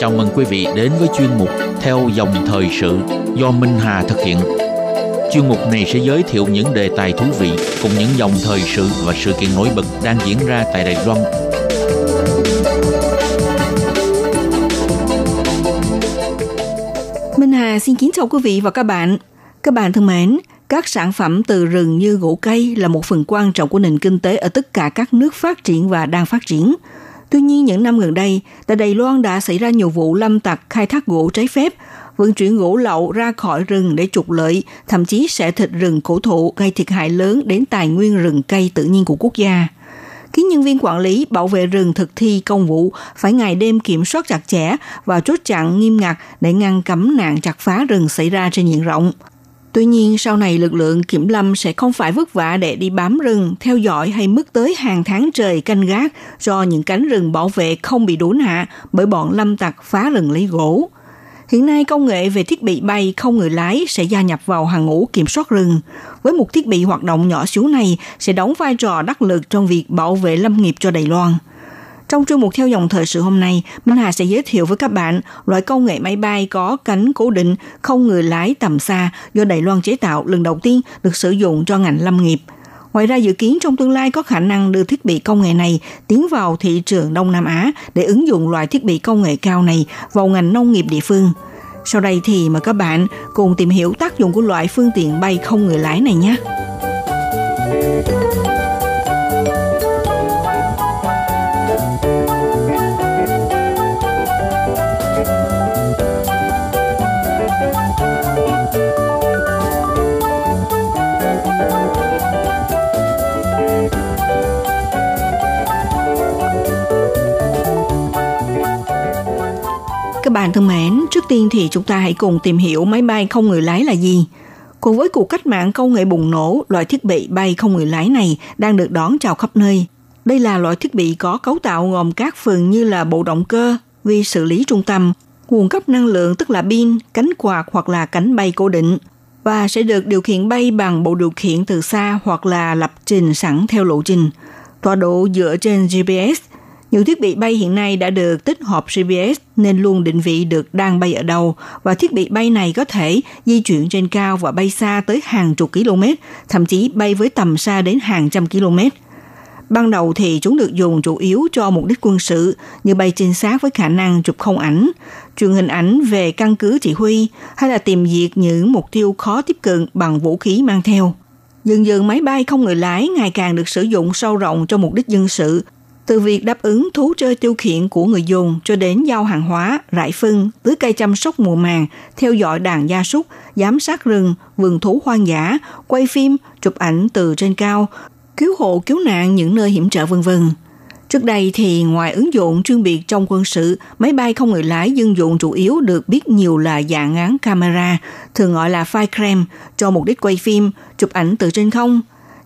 Chào mừng quý vị đến với chuyên mục Theo dòng thời sự do Minh Hà thực hiện. Chuyên mục này sẽ giới thiệu những đề tài thú vị cùng những dòng thời sự và sự kiện nổi bật đang diễn ra tại Đài Loan Minh Hà xin kính chào quý vị và các bạn. Các bạn thân mến, các sản phẩm từ rừng như gỗ cây là một phần quan trọng của nền kinh tế ở tất cả các nước phát triển và đang phát triển. Tuy nhiên, những năm gần đây, tại Đài Loan đã xảy ra nhiều vụ lâm tặc khai thác gỗ trái phép, vận chuyển gỗ lậu ra khỏi rừng để trục lợi, thậm chí sẽ thịt rừng cổ thụ gây thiệt hại lớn đến tài nguyên rừng cây tự nhiên của quốc gia khiến nhân viên quản lý bảo vệ rừng thực thi công vụ phải ngày đêm kiểm soát chặt chẽ và chốt chặn nghiêm ngặt để ngăn cấm nạn chặt phá rừng xảy ra trên diện rộng. Tuy nhiên, sau này lực lượng kiểm lâm sẽ không phải vất vả để đi bám rừng, theo dõi hay mất tới hàng tháng trời canh gác do những cánh rừng bảo vệ không bị đốn hạ bởi bọn lâm tặc phá rừng lấy gỗ. Hiện nay công nghệ về thiết bị bay không người lái sẽ gia nhập vào hàng ngũ kiểm soát rừng. Với một thiết bị hoạt động nhỏ xíu này sẽ đóng vai trò đắc lực trong việc bảo vệ lâm nghiệp cho Đài Loan. Trong chuyên mục theo dòng thời sự hôm nay, Minh Hà sẽ giới thiệu với các bạn loại công nghệ máy bay có cánh cố định không người lái tầm xa do Đài Loan chế tạo lần đầu tiên được sử dụng cho ngành lâm nghiệp. Ngoài ra dự kiến trong tương lai có khả năng đưa thiết bị công nghệ này tiến vào thị trường Đông Nam Á để ứng dụng loại thiết bị công nghệ cao này vào ngành nông nghiệp địa phương. Sau đây thì mời các bạn cùng tìm hiểu tác dụng của loại phương tiện bay không người lái này nhé. Các bạn thân mến, trước tiên thì chúng ta hãy cùng tìm hiểu máy bay không người lái là gì. Cùng với cuộc cách mạng công nghệ bùng nổ, loại thiết bị bay không người lái này đang được đón chào khắp nơi. Đây là loại thiết bị có cấu tạo gồm các phần như là bộ động cơ, vi xử lý trung tâm, nguồn cấp năng lượng tức là pin, cánh quạt hoặc là cánh bay cố định và sẽ được điều khiển bay bằng bộ điều khiển từ xa hoặc là lập trình sẵn theo lộ trình. Tọa độ dựa trên GPS nhiều thiết bị bay hiện nay đã được tích hợp GPS nên luôn định vị được đang bay ở đâu và thiết bị bay này có thể di chuyển trên cao và bay xa tới hàng chục km, thậm chí bay với tầm xa đến hàng trăm km. Ban đầu thì chúng được dùng chủ yếu cho mục đích quân sự như bay trinh sát với khả năng chụp không ảnh, truyền hình ảnh về căn cứ chỉ huy hay là tìm diệt những mục tiêu khó tiếp cận bằng vũ khí mang theo. Dần dần máy bay không người lái ngày càng được sử dụng sâu rộng cho mục đích dân sự từ việc đáp ứng thú chơi tiêu khiển của người dùng cho đến giao hàng hóa, rải phân, tưới cây chăm sóc mùa màng, theo dõi đàn gia súc, giám sát rừng, vườn thú hoang dã, quay phim, chụp ảnh từ trên cao, cứu hộ cứu nạn những nơi hiểm trở vân vân. Trước đây thì ngoài ứng dụng chuyên biệt trong quân sự, máy bay không người lái dân dụng chủ yếu được biết nhiều là dạng ngắn camera, thường gọi là flycam, cho mục đích quay phim, chụp ảnh từ trên không,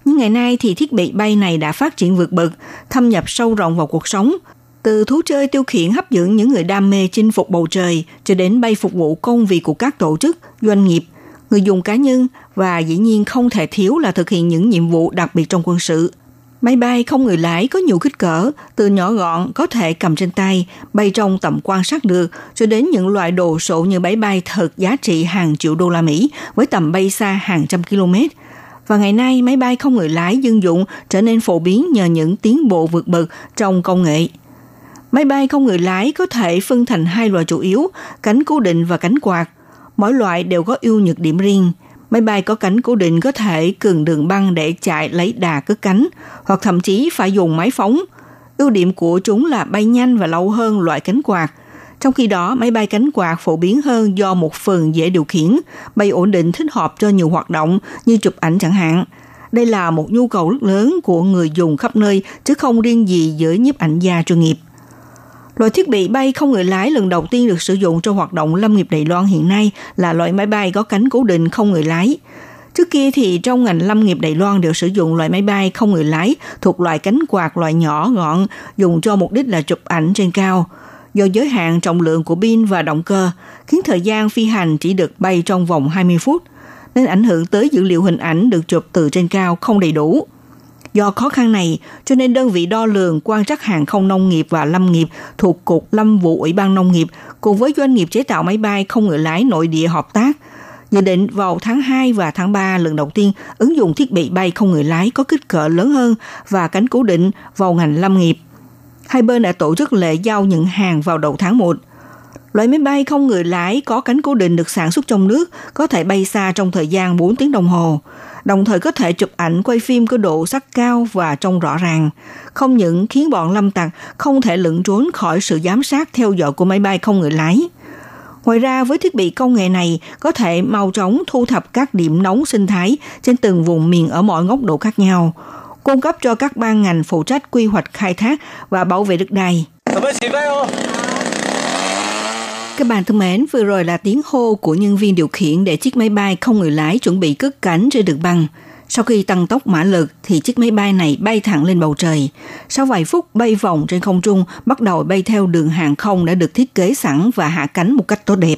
nhưng ngày nay thì thiết bị bay này đã phát triển vượt bậc, thâm nhập sâu rộng vào cuộc sống. Từ thú chơi tiêu khiển hấp dẫn những người đam mê chinh phục bầu trời cho đến bay phục vụ công việc của các tổ chức, doanh nghiệp, người dùng cá nhân và dĩ nhiên không thể thiếu là thực hiện những nhiệm vụ đặc biệt trong quân sự. Máy bay không người lái có nhiều kích cỡ, từ nhỏ gọn có thể cầm trên tay, bay trong tầm quan sát được, cho đến những loại đồ sộ như máy bay thật giá trị hàng triệu đô la Mỹ với tầm bay xa hàng trăm km – và ngày nay máy bay không người lái dân dụng trở nên phổ biến nhờ những tiến bộ vượt bậc trong công nghệ. Máy bay không người lái có thể phân thành hai loại chủ yếu, cánh cố định và cánh quạt. Mỗi loại đều có ưu nhược điểm riêng. Máy bay có cánh cố định có thể cường đường băng để chạy lấy đà cất cánh, hoặc thậm chí phải dùng máy phóng. Ưu điểm của chúng là bay nhanh và lâu hơn loại cánh quạt – trong khi đó, máy bay cánh quạt phổ biến hơn do một phần dễ điều khiển, bay ổn định thích hợp cho nhiều hoạt động như chụp ảnh chẳng hạn. Đây là một nhu cầu rất lớn của người dùng khắp nơi chứ không riêng gì với nhiếp ảnh gia chuyên nghiệp. Loại thiết bị bay không người lái lần đầu tiên được sử dụng trong hoạt động lâm nghiệp Đài Loan hiện nay là loại máy bay có cánh cố định không người lái. Trước kia thì trong ngành lâm nghiệp Đài Loan đều sử dụng loại máy bay không người lái thuộc loại cánh quạt loại nhỏ gọn dùng cho mục đích là chụp ảnh trên cao. Do giới hạn trọng lượng của pin và động cơ, khiến thời gian phi hành chỉ được bay trong vòng 20 phút, nên ảnh hưởng tới dữ liệu hình ảnh được chụp từ trên cao không đầy đủ. Do khó khăn này, cho nên đơn vị đo lường quan trắc hàng không nông nghiệp và lâm nghiệp thuộc Cục Lâm vụ Ủy ban Nông nghiệp cùng với doanh nghiệp chế tạo máy bay không người lái nội địa hợp tác dự định vào tháng 2 và tháng 3 lần đầu tiên ứng dụng thiết bị bay không người lái có kích cỡ lớn hơn và cánh cố định vào ngành lâm nghiệp. Hai bên đã tổ chức lễ giao nhận hàng vào đầu tháng 1. Loại máy bay không người lái có cánh cố định được sản xuất trong nước, có thể bay xa trong thời gian 4 tiếng đồng hồ, đồng thời có thể chụp ảnh quay phim có độ sắc cao và trông rõ ràng. Không những khiến bọn lâm tặc không thể lẩn trốn khỏi sự giám sát theo dõi của máy bay không người lái. Ngoài ra, với thiết bị công nghệ này, có thể mau chóng thu thập các điểm nóng sinh thái trên từng vùng miền ở mọi góc độ khác nhau, cung cấp cho các ban ngành phụ trách quy hoạch khai thác và bảo vệ đất đai. Các bạn thân mến, vừa rồi là tiếng hô của nhân viên điều khiển để chiếc máy bay không người lái chuẩn bị cất cánh trên đường băng. Sau khi tăng tốc mã lực thì chiếc máy bay này bay thẳng lên bầu trời. Sau vài phút bay vòng trên không trung, bắt đầu bay theo đường hàng không đã được thiết kế sẵn và hạ cánh một cách tốt đẹp.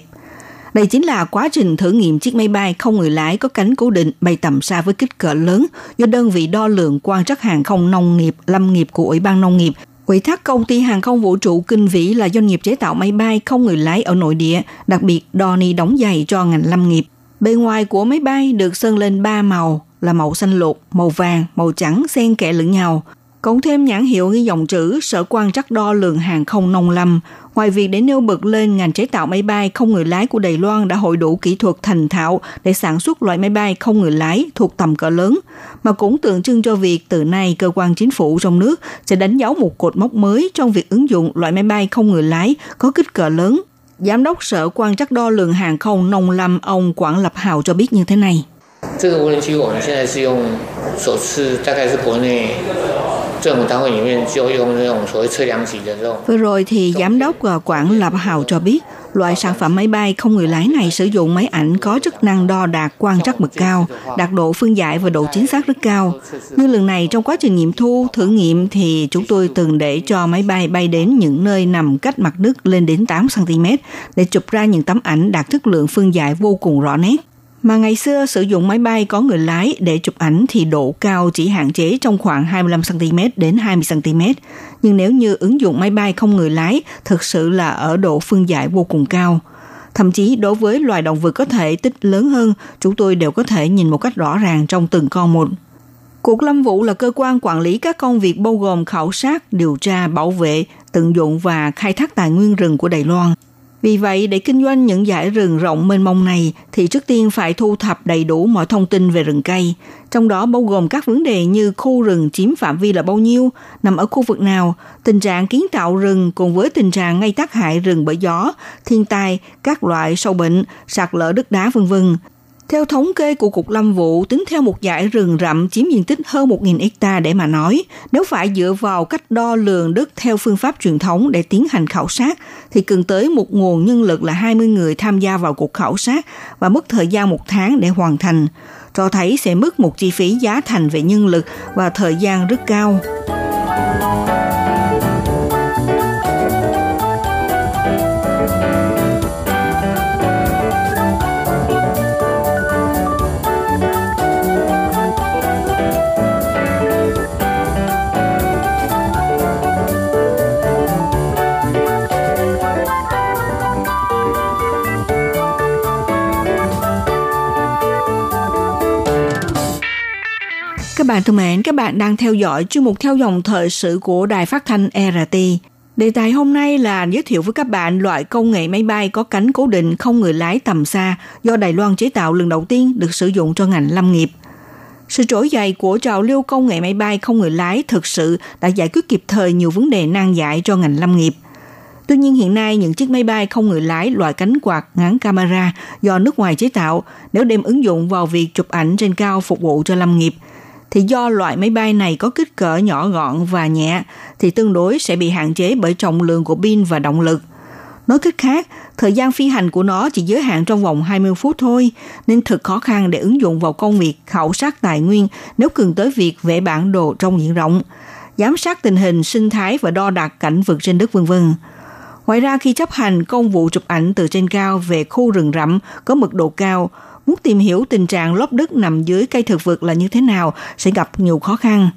Đây chính là quá trình thử nghiệm chiếc máy bay không người lái có cánh cố định bay tầm xa với kích cỡ lớn do đơn vị đo lường quan trắc hàng không nông nghiệp, lâm nghiệp của Ủy ban Nông nghiệp Ủy thác công ty hàng không vũ trụ Kinh Vĩ là doanh nghiệp chế tạo máy bay không người lái ở nội địa, đặc biệt Donny đóng giày cho ngành lâm nghiệp. Bề ngoài của máy bay được sơn lên ba màu là màu xanh lục, màu vàng, màu trắng xen kẽ lẫn nhau. Cộng thêm nhãn hiệu ghi dòng chữ Sở quan trắc đo lường hàng không nông lâm. Ngoài việc để nêu bật lên ngành chế tạo máy bay không người lái của Đài Loan đã hội đủ kỹ thuật thành thạo để sản xuất loại máy bay không người lái thuộc tầm cỡ lớn, mà cũng tượng trưng cho việc từ nay cơ quan chính phủ trong nước sẽ đánh dấu một cột mốc mới trong việc ứng dụng loại máy bay không người lái có kích cỡ lớn. Giám đốc Sở quan trắc đo lường hàng không nông lâm ông Quảng Lập Hào cho biết như thế này. 这个无人机我们现在是用首次，大概是国内 Vừa rồi thì giám đốc quản Lập Hào cho biết, loại sản phẩm máy bay không người lái này sử dụng máy ảnh có chức năng đo đạt quan trắc mực cao, đạt độ phương giải và độ chính xác rất cao. Như lần này trong quá trình nghiệm thu, thử nghiệm thì chúng tôi từng để cho máy bay bay đến những nơi nằm cách mặt nước lên đến 8 cm để chụp ra những tấm ảnh đạt chất lượng phương giải vô cùng rõ nét. Mà ngày xưa sử dụng máy bay có người lái để chụp ảnh thì độ cao chỉ hạn chế trong khoảng 25cm đến 20cm. Nhưng nếu như ứng dụng máy bay không người lái, thực sự là ở độ phân giải vô cùng cao. Thậm chí đối với loài động vật có thể tích lớn hơn, chúng tôi đều có thể nhìn một cách rõ ràng trong từng con một. Cục Lâm vụ là cơ quan quản lý các công việc bao gồm khảo sát, điều tra, bảo vệ, tận dụng và khai thác tài nguyên rừng của Đài Loan. Vì vậy, để kinh doanh những giải rừng rộng mênh mông này thì trước tiên phải thu thập đầy đủ mọi thông tin về rừng cây, trong đó bao gồm các vấn đề như khu rừng chiếm phạm vi là bao nhiêu, nằm ở khu vực nào, tình trạng kiến tạo rừng cùng với tình trạng gây tác hại rừng bởi gió, thiên tai, các loại sâu bệnh, sạt lở đất đá vân vân. Theo thống kê của Cục Lâm vụ, tính theo một dải rừng rậm chiếm diện tích hơn 1.000 hecta để mà nói, nếu phải dựa vào cách đo lường đất theo phương pháp truyền thống để tiến hành khảo sát, thì cần tới một nguồn nhân lực là 20 người tham gia vào cuộc khảo sát và mất thời gian một tháng để hoàn thành, cho thấy sẽ mất một chi phí giá thành về nhân lực và thời gian rất cao. Thân mến, các bạn đang theo dõi chuyên mục theo dòng thời sự của Đài Phát thanh RT. Đề tài hôm nay là giới thiệu với các bạn loại công nghệ máy bay có cánh cố định không người lái tầm xa do Đài Loan chế tạo lần đầu tiên được sử dụng cho ngành lâm nghiệp. Sự trỗi dậy của trào lưu công nghệ máy bay không người lái thực sự đã giải quyết kịp thời nhiều vấn đề nan giải cho ngành lâm nghiệp. Tuy nhiên hiện nay những chiếc máy bay không người lái loại cánh quạt ngắn camera do nước ngoài chế tạo nếu đem ứng dụng vào việc chụp ảnh trên cao phục vụ cho lâm nghiệp thì do loại máy bay này có kích cỡ nhỏ gọn và nhẹ thì tương đối sẽ bị hạn chế bởi trọng lượng của pin và động lực. Nói cách khác, thời gian phi hành của nó chỉ giới hạn trong vòng 20 phút thôi, nên thực khó khăn để ứng dụng vào công việc khảo sát tài nguyên nếu cần tới việc vẽ bản đồ trong diện rộng, giám sát tình hình sinh thái và đo đạc cảnh vực trên đất vân vân. Ngoài ra khi chấp hành công vụ chụp ảnh từ trên cao về khu rừng rậm có mật độ cao, muốn tìm hiểu tình trạng lốp đất nằm dưới cây thực vật là như thế nào sẽ gặp nhiều khó khăn.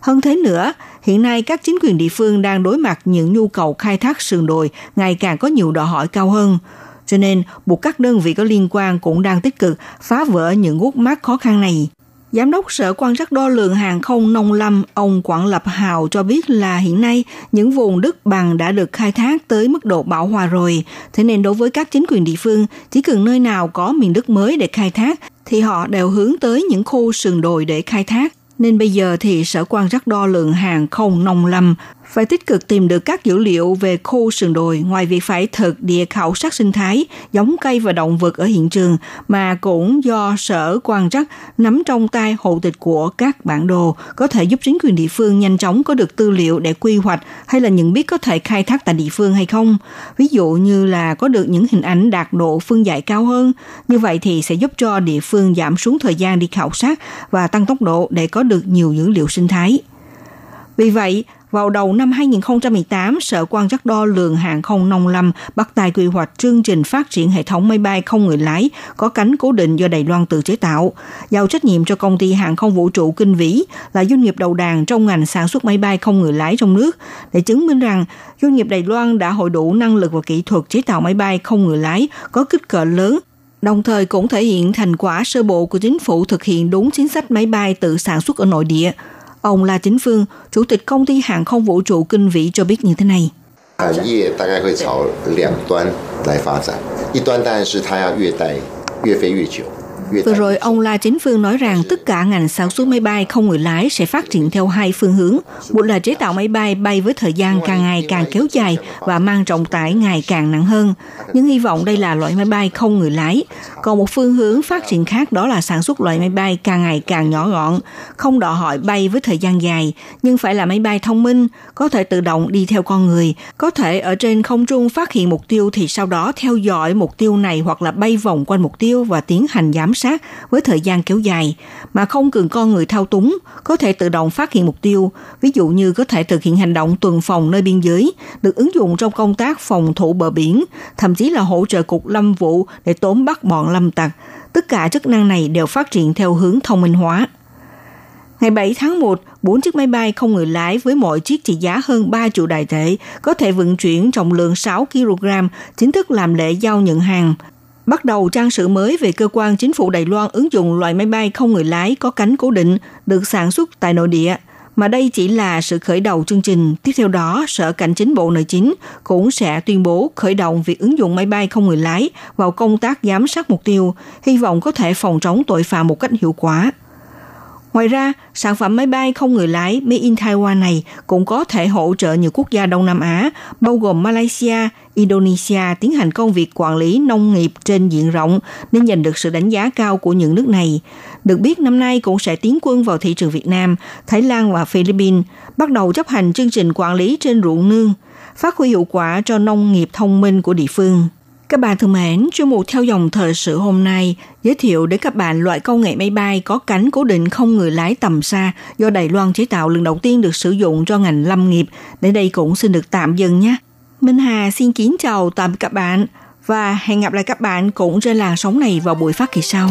Hơn thế nữa, hiện nay các chính quyền địa phương đang đối mặt những nhu cầu khai thác sườn đồi ngày càng có nhiều đòi hỏi cao hơn. Cho nên, buộc các đơn vị có liên quan cũng đang tích cực phá vỡ những gút mắt khó khăn này. Giám đốc Sở quan trắc đo lường hàng không nông lâm ông Quảng Lập Hào cho biết là hiện nay những vùng đất bằng đã được khai thác tới mức độ bão hòa rồi. Thế nên đối với các chính quyền địa phương, chỉ cần nơi nào có miền đất mới để khai thác thì họ đều hướng tới những khu sườn đồi để khai thác. Nên bây giờ thì Sở quan trắc đo lường hàng không nông lâm phải tích cực tìm được các dữ liệu về khu sườn đồi ngoài việc phải thực địa khảo sát sinh thái, giống cây và động vật ở hiện trường mà cũng do sở quan trắc nắm trong tay hộ tịch của các bản đồ có thể giúp chính quyền địa phương nhanh chóng có được tư liệu để quy hoạch hay là nhận biết có thể khai thác tại địa phương hay không. Ví dụ như là có được những hình ảnh đạt độ phương giải cao hơn, như vậy thì sẽ giúp cho địa phương giảm xuống thời gian đi khảo sát và tăng tốc độ để có được nhiều dữ liệu sinh thái. Vì vậy, vào đầu năm 2018, Sở quan trắc đo lường hàng không nông lâm bắt tay quy hoạch chương trình phát triển hệ thống máy bay không người lái có cánh cố định do Đài Loan tự chế tạo, giao trách nhiệm cho công ty hàng không vũ trụ Kinh Vĩ là doanh nghiệp đầu đàn trong ngành sản xuất máy bay không người lái trong nước. Để chứng minh rằng doanh nghiệp Đài Loan đã hội đủ năng lực và kỹ thuật chế tạo máy bay không người lái có kích cỡ lớn đồng thời cũng thể hiện thành quả sơ bộ của chính phủ thực hiện đúng chính sách máy bay tự sản xuất ở nội địa – Ông La Chính Phương, Chủ tịch công ty hàng không vũ trụ Kinh Vĩ cho biết như thế này. Vừa rồi, ông La Chính Phương nói rằng tất cả ngành sản xuất máy bay không người lái sẽ phát triển theo hai phương hướng. Một là chế tạo máy bay bay với thời gian càng ngày càng kéo dài và mang trọng tải ngày càng nặng hơn. Nhưng hy vọng đây là loại máy bay không người lái. Còn một phương hướng phát triển khác đó là sản xuất loại máy bay càng ngày càng nhỏ gọn, không đòi hỏi bay với thời gian dài, nhưng phải là máy bay thông minh, có thể tự động đi theo con người, có thể ở trên không trung phát hiện mục tiêu thì sau đó theo dõi mục tiêu này hoặc là bay vòng quanh mục tiêu và tiến hành giám sát với thời gian kéo dài mà không cần con người thao túng, có thể tự động phát hiện mục tiêu, ví dụ như có thể thực hiện hành động tuần phòng nơi biên giới, được ứng dụng trong công tác phòng thủ bờ biển, thậm chí là hỗ trợ cục lâm vụ để tóm bắt bọn lâm tặc. Tất cả chức năng này đều phát triển theo hướng thông minh hóa. Ngày 7 tháng 1, bốn chiếc máy bay không người lái với mỗi chiếc trị giá hơn 3 triệu đại tệ có thể vận chuyển trọng lượng 6 kg chính thức làm lễ giao nhận hàng bắt đầu trang sử mới về cơ quan chính phủ Đài Loan ứng dụng loại máy bay không người lái có cánh cố định được sản xuất tại nội địa. Mà đây chỉ là sự khởi đầu chương trình. Tiếp theo đó, Sở Cảnh chính Bộ Nội chính cũng sẽ tuyên bố khởi động việc ứng dụng máy bay không người lái vào công tác giám sát mục tiêu, hy vọng có thể phòng chống tội phạm một cách hiệu quả. Ngoài ra, sản phẩm máy bay không người lái Made in Taiwan này cũng có thể hỗ trợ nhiều quốc gia Đông Nam Á, bao gồm Malaysia, Indonesia tiến hành công việc quản lý nông nghiệp trên diện rộng nên giành được sự đánh giá cao của những nước này. Được biết năm nay cũng sẽ tiến quân vào thị trường Việt Nam, Thái Lan và Philippines, bắt đầu chấp hành chương trình quản lý trên ruộng nương, phát huy hiệu quả cho nông nghiệp thông minh của địa phương. Các bạn thân mến, chuyên mục theo dòng thời sự hôm nay giới thiệu đến các bạn loại công nghệ máy bay có cánh cố định không người lái tầm xa do Đài Loan chế tạo lần đầu tiên được sử dụng cho ngành lâm nghiệp. Đến đây cũng xin được tạm dừng nhé. Minh Hà xin kính chào tạm biệt các bạn và hẹn gặp lại các bạn cũng trên làn sóng này vào buổi phát kỳ sau.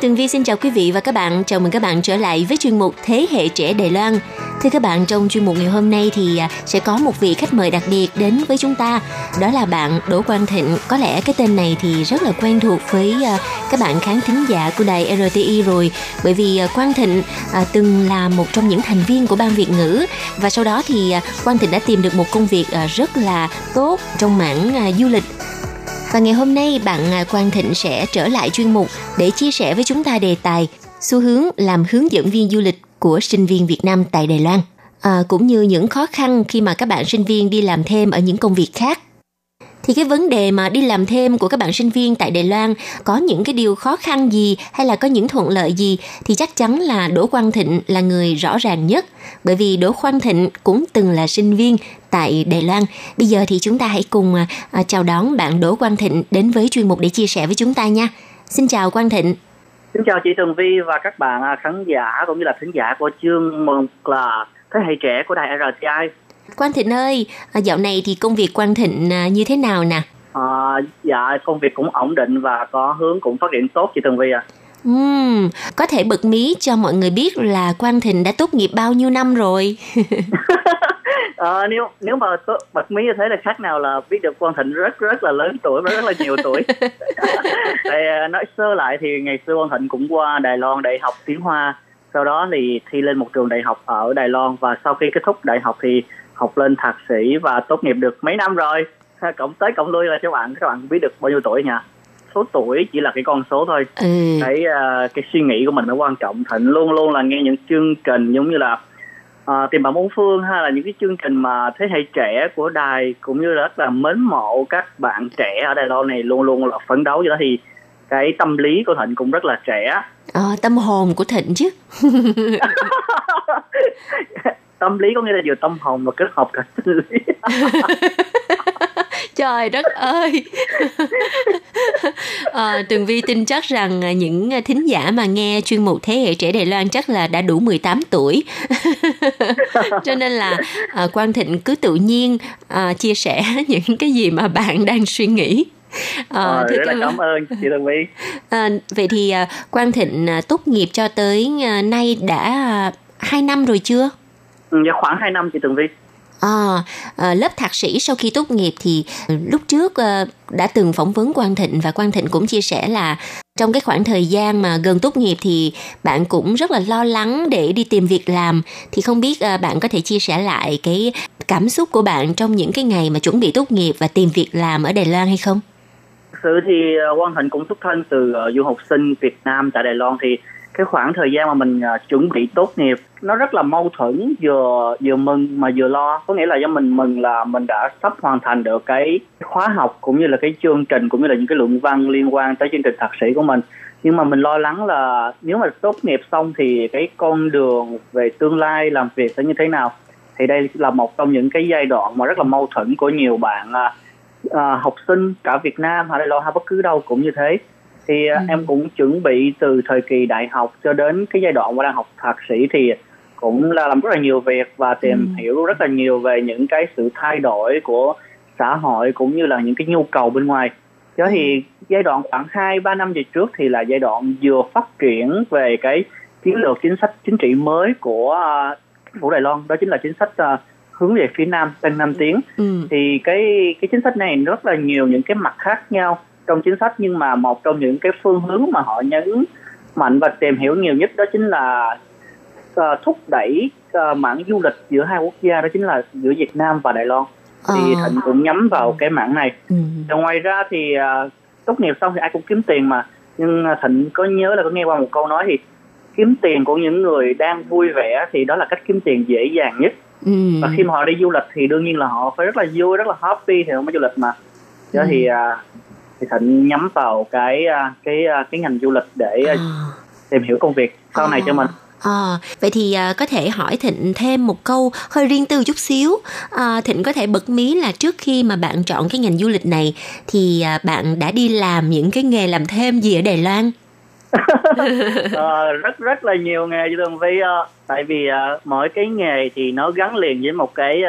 Tường Vi xin chào quý vị và các bạn. Chào mừng các bạn trở lại với chuyên mục Thế hệ trẻ Đài Loan. Thưa các bạn, trong chuyên mục ngày hôm nay thì à, sẽ có một vị khách mời đặc biệt đến với chúng ta. Đó là bạn Đỗ Quang Thịnh. Có lẽ cái tên này thì rất là quen thuộc với à, các bạn khán thính giả của đài RTI rồi. Bởi vì à, Quang Thịnh từng là một trong những thành viên của ban Việt ngữ và sau đó thì Quang Thịnh đã tìm được một công việc rất là tốt trong mảng du lịch và ngày hôm nay bạn à, Quang Thịnh sẽ trở lại chuyên mục để chia sẻ với chúng ta đề tài xu hướng làm hướng dẫn viên du lịch của sinh viên Việt Nam tại Đài Loan. À, cũng như những khó khăn khi mà các bạn sinh viên đi làm thêm ở những công việc khác. Thì cái vấn đề mà đi làm thêm của các bạn sinh viên tại Đài Loan có những cái điều khó khăn gì hay là có những thuận lợi gì thì chắc chắn là Đỗ Quang Thịnh là người rõ ràng nhất. Bởi vì Đỗ Quang Thịnh cũng từng là sinh viên tại Đài Loan. Bây giờ thì chúng ta hãy cùng à, à chào đón bạn Đỗ Quang Thịnh đến với chuyên mục để chia sẻ với chúng ta nha. Xin chào Quang Thịnh. Xin chào chị Tường Vi và các bạn à, khán giả cũng như là thính giả của chương mừng là thế hệ trẻ của đài RTI. Quang Thịnh ơi, à, dạo này thì công việc Quang Thịnh à, như thế nào nè? À, dạ công việc cũng ổn định và có hướng cũng phát triển tốt chị Tường Vi à. Ừm, có thể bật mí cho mọi người biết là Quang Thịnh đã tốt nghiệp bao nhiêu năm rồi? Ờ, nếu nếu mà tốt, bật mí như thế là khác nào là biết được Quang Thịnh rất rất là lớn tuổi và rất là nhiều tuổi. Thì à, nói sơ lại thì ngày xưa Quang Thịnh cũng qua Đài Loan để học tiếng Hoa. Sau đó thì thi lên một trường đại học ở Đài Loan và sau khi kết thúc đại học thì học lên thạc sĩ và tốt nghiệp được mấy năm rồi. Cộng tới cộng lui là các bạn các bạn biết được bao nhiêu tuổi nha. Số tuổi chỉ là cái con số thôi. Ừ. Cái à, cái suy nghĩ của mình nó quan trọng. Thịnh luôn luôn là nghe những chương trình giống như là à, tìm bạn bốn phương hay là những cái chương trình mà thế hệ trẻ của đài cũng như là rất là mến mộ các bạn trẻ ở Đài Loan này luôn luôn là phấn đấu cho đó thì cái tâm lý của Thịnh cũng rất là trẻ Ờ, tâm hồn của Thịnh chứ. tâm lý có nghĩa là vừa tâm hồn và kết hợp cả sinh lý Trời đất ơi! à, Tường Vi tin chắc rằng à, những à, thính giả mà nghe chuyên mục Thế hệ trẻ Đài Loan chắc là đã đủ 18 tuổi. Cho nên là à, Quang Thịnh cứ tự nhiên à, chia sẻ những cái gì mà bạn đang suy nghĩ. À, Ờ, thưa rất là cảm ơn chị Tường Vi À, vậy thì à, Quang Thịnh tốt nghiệp cho tới nay đã à, 2 năm rồi chưa? Ừ, dạ, khoảng 2 năm chị Tường Vi À, à, lớp thạc sĩ sau khi tốt nghiệp thì lúc trước à, đã từng phỏng vấn Quang Thịnh và Quang Thịnh cũng chia sẻ là trong cái khoảng thời gian mà gần tốt nghiệp thì bạn cũng rất là lo lắng để đi tìm việc làm thì không biết à, bạn có thể chia sẻ lại cái cảm xúc của bạn trong những cái ngày mà chuẩn bị tốt nghiệp và tìm việc làm ở Đài Loan hay không? Thực sự thì ờ, Quang Thịnh cũng xuất thân từ ờ, du học sinh Việt Nam tại Đài Loan thì cái khoảng thời gian mà mình uh, chuẩn bị tốt nghiệp nó rất là mâu thuẫn vừa vừa mừng mà vừa lo. Có nghĩa là do mình mừng là mình đã sắp hoàn thành được cái khóa học cũng như là cái chương trình cũng như là những cái luận văn liên quan tới chương trình thạc sĩ của mình. Nhưng mà mình lo lắng là nếu mà tốt nghiệp xong thì cái con đường về tương lai làm việc sẽ như thế nào? Thì đây là một trong những cái giai đoạn mà rất là mâu thuẫn của nhiều bạn uh, học sinh cả Việt Nam hay là Loan hay bất cứ đâu cũng như thế thì à, em cũng chuẩn bị từ thời kỳ đại học cho đến cái giai đoạn mà đang học thạc sĩ thì cũng là làm rất là nhiều việc và tìm hiểu rất là nhiều về những cái sự thay đổi của xã hội cũng như là những cái nhu cầu bên ngoài. Đó thì giai đoạn khoảng 2 3 năm về trước thì là giai đoạn vừa phát triển về cái chiến lược chính sách chính trị mới của à, chính phủ Đài Loan đó chính là chính sách à, hướng về phía nam tăng nam tiến. Ừ. thì cái cái chính sách này rất là nhiều những cái mặt khác nhau trong chính sách nhưng mà một trong những cái phương hướng mà họ nhấn mạnh và tìm hiểu nhiều nhất đó chính là ờ, thúc đẩy ờ, mảng du lịch giữa hai quốc gia đó chính là giữa Việt Nam và Đài Loan thì Ờ. thịnh cũng nhắm vào cái mảng này Ừ. Rồi ngoài ra thì à, tốt nghiệp xong thì ai cũng kiếm tiền mà nhưng à, thịnh có nhớ là có nghe qua một câu nói thì kiếm tiền của những người đang vui vẻ thì đó là cách kiếm tiền dễ dàng nhất Ừ. và khi mà họ đi du lịch thì đương nhiên là họ phải rất là vui rất là happy thì họ mới du lịch mà đó Ừ. thì à, thì thịnh nhắm vào cái à, cái à, cái ngành du lịch để à, tìm hiểu công việc sau này cho mình Ờ, vậy thì à, có thể hỏi Thịnh thêm một câu hơi riêng tư chút xíu. À, Thịnh có thể bật mí là trước khi mà bạn chọn cái ngành du lịch này thì à, bạn đã đi làm những cái nghề làm thêm gì ở Đài Loan? Ờ, rất rất là nhiều nghề chứ Tường Vi ờ, tại vì ờ, mỗi cái nghề thì nó gắn liền với một cái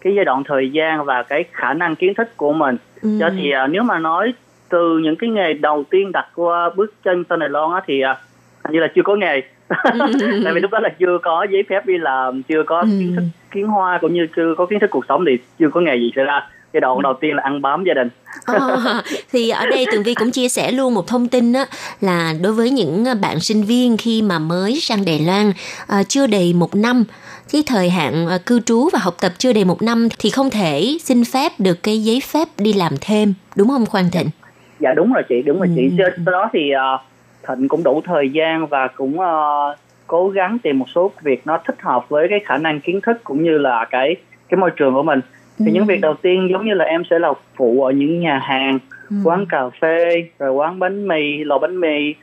cái giai đoạn thời gian và cái khả năng kiến thức của mình Ừ. cho thì ờ, nếu mà nói từ những cái nghề đầu tiên đặt qua bước chân sang Đài Loan á thì ờ, hình như là chưa có nghề. Tại vì lúc đó là chưa có giấy phép đi làm chưa có kiến thức kiến hoa cũng như chưa có kiến thức cuộc sống thì chưa có nghề gì xảy ra. Giai đoạn đầu tiên là ăn bám gia đình. Ờ, thì ở đây Tường Vi cũng chia sẻ luôn một thông tin á là đối với những bạn sinh viên khi mà mới sang Đài Loan à, chưa đầy một năm cái thời hạn à, cư trú và học tập chưa đầy một năm thì không thể xin phép được cái giấy phép đi làm thêm đúng không Khoan Thịnh? Dạ đúng rồi chị đúng rồi chị. Do do đó thì ờ, thịnh cũng đủ thời gian và cũng ờ, cố gắng tìm một số việc nó thích hợp với cái khả năng kiến thức cũng như là cái cái môi trường của mình. Thì những việc đầu tiên giống như là em sẽ là phụ ở những nhà hàng quán cà phê rồi quán bánh mì lò bánh mì.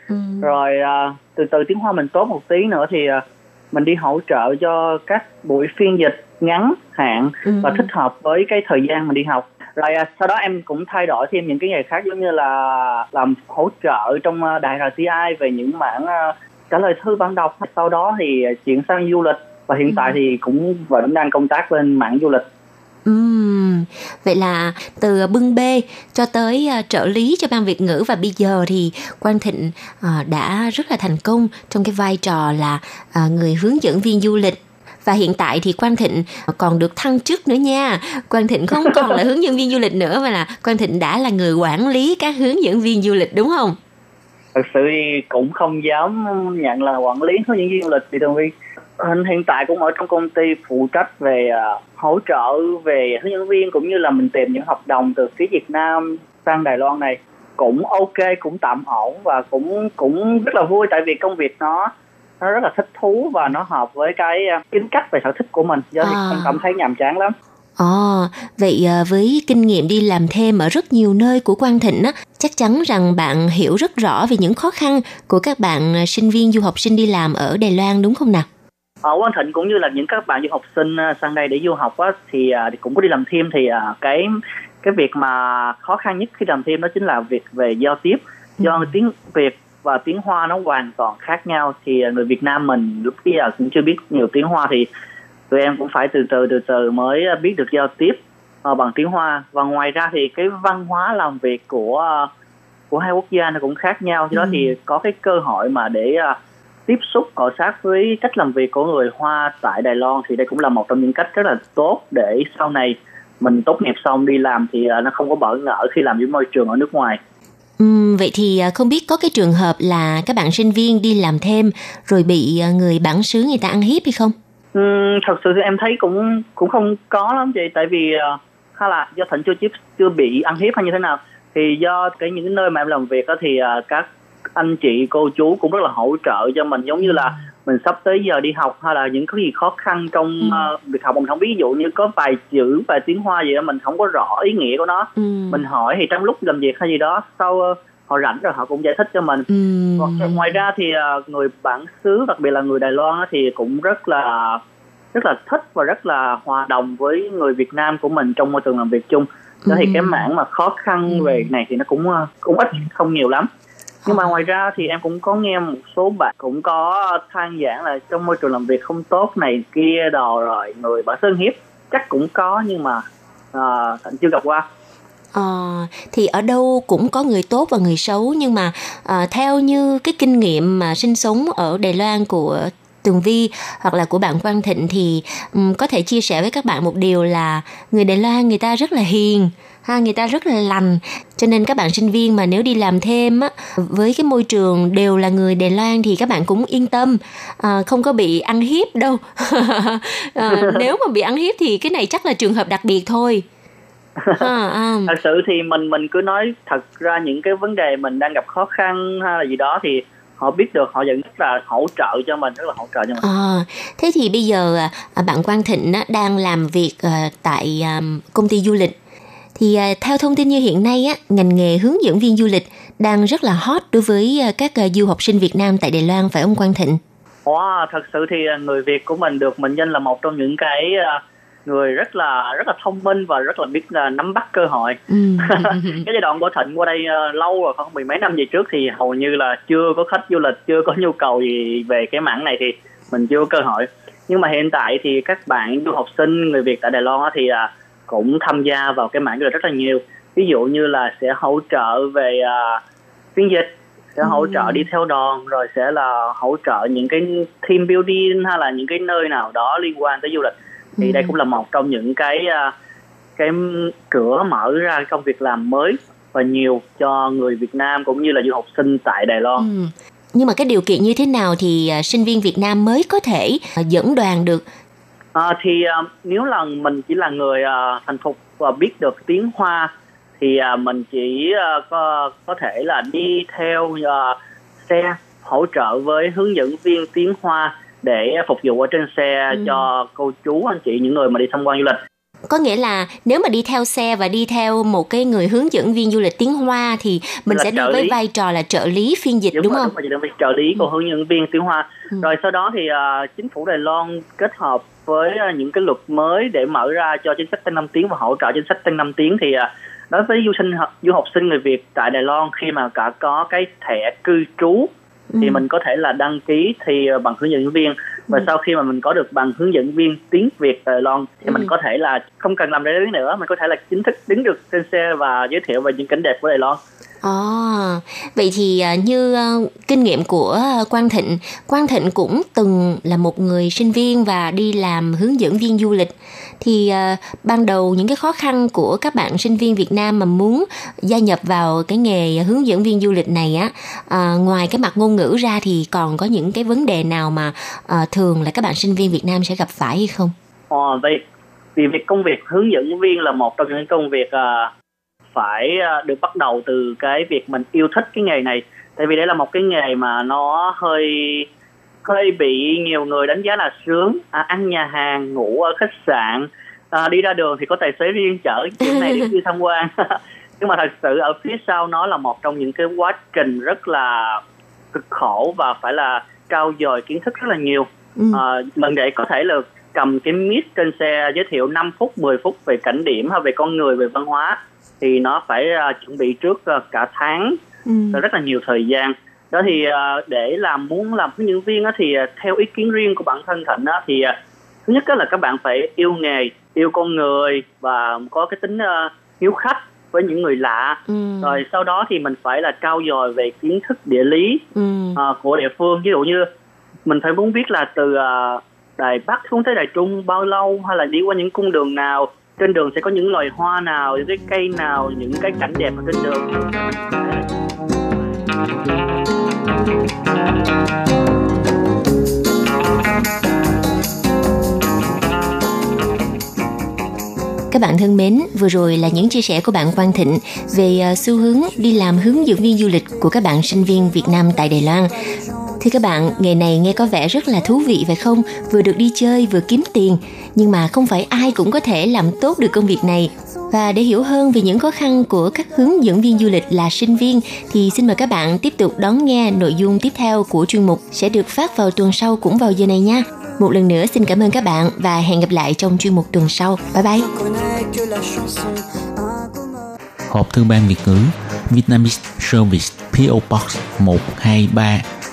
Rồi ờ, từ từ tiếng hoa mình tốt một tí nữa thì ờ, mình đi hỗ trợ cho các buổi phiên dịch ngắn hạn và thích hợp với cái thời gian mình đi học rồi à, sau đó em cũng thay đổi thêm những cái nghề khác giống như là làm hỗ trợ trong à, đài RTI về những mảng à, trả lời thư bạn đọc. Sau đó thì chuyển sang du lịch và hiện tại thì cũng vẫn đang công tác lên mảng du lịch. Ừm, vậy là từ bưng bê cho tới à, trợ lý cho ban Việt ngữ và bây giờ thì Quang Thịnh à, đã rất là thành công trong cái vai trò là à, người hướng dẫn viên du lịch và hiện tại thì Quang Thịnh còn được thăng chức nữa nha. Quang Thịnh không còn là hướng dẫn viên du lịch nữa mà là Quang Thịnh đã là người quản lý các hướng dẫn viên du lịch đúng không? thật sự thì cũng không dám nhận là quản lý hướng dẫn viên du lịch thì thường vi hiện tại cũng ở trong công ty phụ trách về à, hỗ trợ về hướng dẫn viên cũng như là mình tìm những hợp đồng từ phía Việt Nam sang Đài Loan này cũng ok cũng tạm ổn và cũng cũng rất là vui tại vì công việc nó nó rất là thích thú và nó hợp với cái à, tính cách về sở thích của mình do thì À. không cảm thấy nhàm chán lắm Ồ, vậy à, với kinh nghiệm đi làm thêm ở rất nhiều nơi của Quang Thịnh á, chắc chắn rằng bạn hiểu rất rõ về những khó khăn của các bạn à, sinh viên du học sinh đi làm ở Đài Loan đúng không nào? ở Quang Thịnh cũng như là những các bạn du học sinh à, sang đây để du học á thì, à, thì cũng có đi làm thêm thì à, cái cái việc mà khó khăn nhất khi làm thêm đó chính là việc về giao tiếp do tiếng Việt và tiếng Hoa nó hoàn toàn khác nhau. Thì à, người Việt Nam mình lúc bây giờ cũng chưa biết nhiều tiếng Hoa thì tụi em cũng phải từ từ từ từ mới à, biết được giao tiếp à, bằng tiếng Hoa. Và ngoài ra thì cái văn hóa làm việc của của hai quốc gia nó cũng khác nhau. Do đó thì có cái cơ hội mà để tiếp xúc cọ sát với cách làm việc của người Hoa tại Đài Loan thì đây cũng là một trong những cách rất là tốt để sau này mình tốt nghiệp xong đi làm thì nó không có bỡ ngỡ khi làm với môi trường ở nước ngoài. Uhm, vậy thì à, không biết có cái trường hợp là các bạn sinh viên đi làm thêm rồi bị à, người bản xứ người ta ăn hiếp hay không? Ừm, thật sự thì em thấy cũng cũng không có lắm chị. Tại vì à, khá hay là do thịnh chưa chưa chưa bị ăn hiếp hay như thế nào. Thì do cái những cái nơi mà em làm việc đó thì các anh chị cô chú cũng rất là hỗ trợ cho mình. Giống như là mình sắp tới giờ đi học hay là những cái gì khó khăn trong à, việc học mình không ví dụ như có vài chữ vài tiếng hoa gì đó mình không có rõ ý nghĩa của nó. Mình hỏi thì trong lúc làm việc hay gì đó sau ờ, họ rảnh rồi họ cũng giải thích cho mình. Hoặc- ngoài ra thì ờ, người bản xứ đặc biệt là người Đài Loan thì cũng rất là rất là thích và rất là hòa đồng với người Việt Nam của mình trong môi trường làm việc chung. Đó thì cái mảng mà khó khăn về này thì nó cũng cũng ít không nhiều lắm nhưng mà ngoài ra thì em cũng có nghe một số bạn cũng có than giảng là trong môi trường làm việc không tốt này kia đồ rồi người bản xứ hiếp chắc cũng có nhưng mà uh, chưa gặp qua. Ờ, thì ở đâu cũng có người tốt và người xấu nhưng mà à, theo như cái kinh nghiệm mà sinh sống ở Đài Loan của Tường Vi hoặc là của bạn Quang Thịnh thì um, có thể chia sẻ với các bạn một điều là người Đài Loan người ta rất là hiền ha người ta rất là lành. Cho nên các bạn sinh viên mà nếu đi làm thêm á với cái môi trường đều là người Đài Loan thì các bạn cũng yên tâm. À, không có bị ăn hiếp đâu. À, nếu mà bị ăn hiếp thì cái này chắc là trường hợp đặc biệt thôi. À, à. thật sự thì mình mình cứ nói thật ra những cái vấn đề mình đang gặp khó khăn hay là gì đó thì họ biết được họ vẫn rất là hỗ trợ cho mình rất là hỗ trợ cho mình. À, thế thì bây giờ à, bạn Quang Thịnh đang làm việc à, tại à, công ty du lịch. Thì à, theo thông tin như hiện nay á, ngành nghề hướng dẫn viên du lịch đang rất là hot đối với à, các à, du học sinh Việt Nam tại Đài Loan phải ông Quang Thịnh? Wow, thật sự thì người Việt của mình được mệnh danh là một trong những cái người rất là rất là thông minh và rất là biết là nắm bắt cơ hội. Ừ. cái giai đoạn của Thịnh qua đây lâu rồi, khoảng mười mấy năm về trước thì hầu như là chưa có khách du lịch, chưa có nhu cầu gì về cái mảng này thì mình chưa có cơ hội. Nhưng mà hiện tại thì các bạn du học sinh người Việt tại Đài Loan thì cũng tham gia vào cái mảng lịch rất là nhiều. Ví dụ như là sẽ hỗ trợ về phiên dịch sẽ hỗ trợ đi theo đoàn rồi sẽ là hỗ trợ những cái team building hay là những cái nơi nào đó liên quan tới du lịch thì đây cũng là một trong những cái à, cái cửa mở ra công việc làm mới và nhiều cho người Việt Nam cũng như là du học sinh tại Đài Loan. Ừ. Nhưng mà cái điều kiện như thế nào thì à, sinh viên Việt Nam mới có thể dẫn đoàn được? À, thì à, nếu là mình chỉ là người à, thành thục và biết được tiếng Hoa thì à, mình chỉ à, có có thể là đi theo à, xe hỗ trợ với hướng dẫn viên tiếng Hoa để phục vụ ở trên xe Ừ. cho cô chú anh chị những người mà đi tham quan du lịch. Có nghĩa là nếu mà đi theo xe và đi theo một cái người hướng dẫn viên du lịch tiếng Hoa thì mình Là sẽ đi với lý. vai trò là trợ lý phiên dịch đúng, rồi, không? Đúng rồi, đúng trợ lý của hướng dẫn viên tiếng Hoa. Rồi sau đó thì à, chính phủ Đài Loan kết hợp với à, những cái luật mới để mở ra cho chính sách tăng 5 tiếng và hỗ trợ chính sách tăng 5 tiếng thì à, đối với du sinh du học sinh người Việt tại Đài Loan khi mà cả có cái thẻ cư trú thì Ừ. mình có thể là đăng ký thi à, bằng hướng dẫn viên và sau khi mà mình có được bằng hướng dẫn viên tiếng Việt Đài Loan thì Ừ. mình có thể là không cần làm đại lý nữa mình có thể là chính thức đứng được trên xe và giới thiệu về những cảnh đẹp của Đài Loan À, vậy thì ờ, như ờ, kinh nghiệm của Quang Thịnh, Quang Thịnh cũng từng là một người sinh viên và đi làm hướng dẫn viên du lịch. Thì ban đầu những cái khó khăn của các bạn sinh viên Việt Nam mà muốn gia nhập vào cái nghề hướng dẫn viên du lịch này á, ngoài cái mặt ngôn ngữ ra thì còn có những cái vấn đề nào mà thường là các bạn sinh viên Việt Nam sẽ gặp phải hay không? à vậy vì việc công việc hướng dẫn viên là một trong những công việc uh phải à, được bắt đầu từ cái việc mình yêu thích cái nghề này. Tại vì đây là một cái nghề mà nó hơi hơi bị nhiều người đánh giá là sướng. À, ăn nhà hàng ngủ ở khách sạn à, đi ra đường thì có tài xế riêng chở chuyện này để đi tham quan. Nhưng mà thật sự ở phía sau nó là một trong những cái quá trình rất là cực khổ và phải là trau dồi kiến thức rất là nhiều. Ừ. à, mình để có thể là cầm cái mic trên xe giới thiệu 5 phút 10 phút về cảnh điểm hay về con người về văn hóa thì nó phải à, chuẩn bị trước à, cả tháng Ừ. rất là nhiều thời gian đó thì à, để làm muốn làm hướng dẫn viên á, thì à, theo ý kiến riêng của bản thân Thịnh á, thì à, thứ nhất á là các bạn phải yêu nghề yêu con người và có cái tính à, hiếu khách với những người lạ Ừ. rồi sau đó thì mình phải là trau dồi về kiến thức địa lý Ừ. à, của địa phương ví dụ như mình phải muốn biết là từ à, đài bắc xuống tới đài trung bao lâu hay là đi qua những cung đường nào trên đường sẽ có những loài hoa nào những cái cây nào những cái cảnh đẹp ở trên đường Các bạn thân mến, vừa rồi là những chia sẻ của bạn Quang Thịnh về à, xu hướng đi làm hướng dẫn viên du lịch của các bạn sinh viên Việt Nam tại Đài Loan. Thưa các bạn, nghề này nghe có vẻ rất là thú vị phải không? Vừa được đi chơi vừa kiếm tiền, nhưng mà không phải ai cũng có thể làm tốt được công việc này. Và để hiểu hơn về những khó khăn của các hướng dẫn viên du lịch là sinh viên thì xin mời các bạn tiếp tục đón nghe nội dung tiếp theo của chuyên mục sẽ được phát vào tuần sau cũng vào giờ này nha. Một lần nữa xin cảm ơn các bạn và hẹn gặp lại trong chuyên mục tuần sau. Bye bye. Hộp thư ban Việt ngữ Vietnamese Service PO Box 123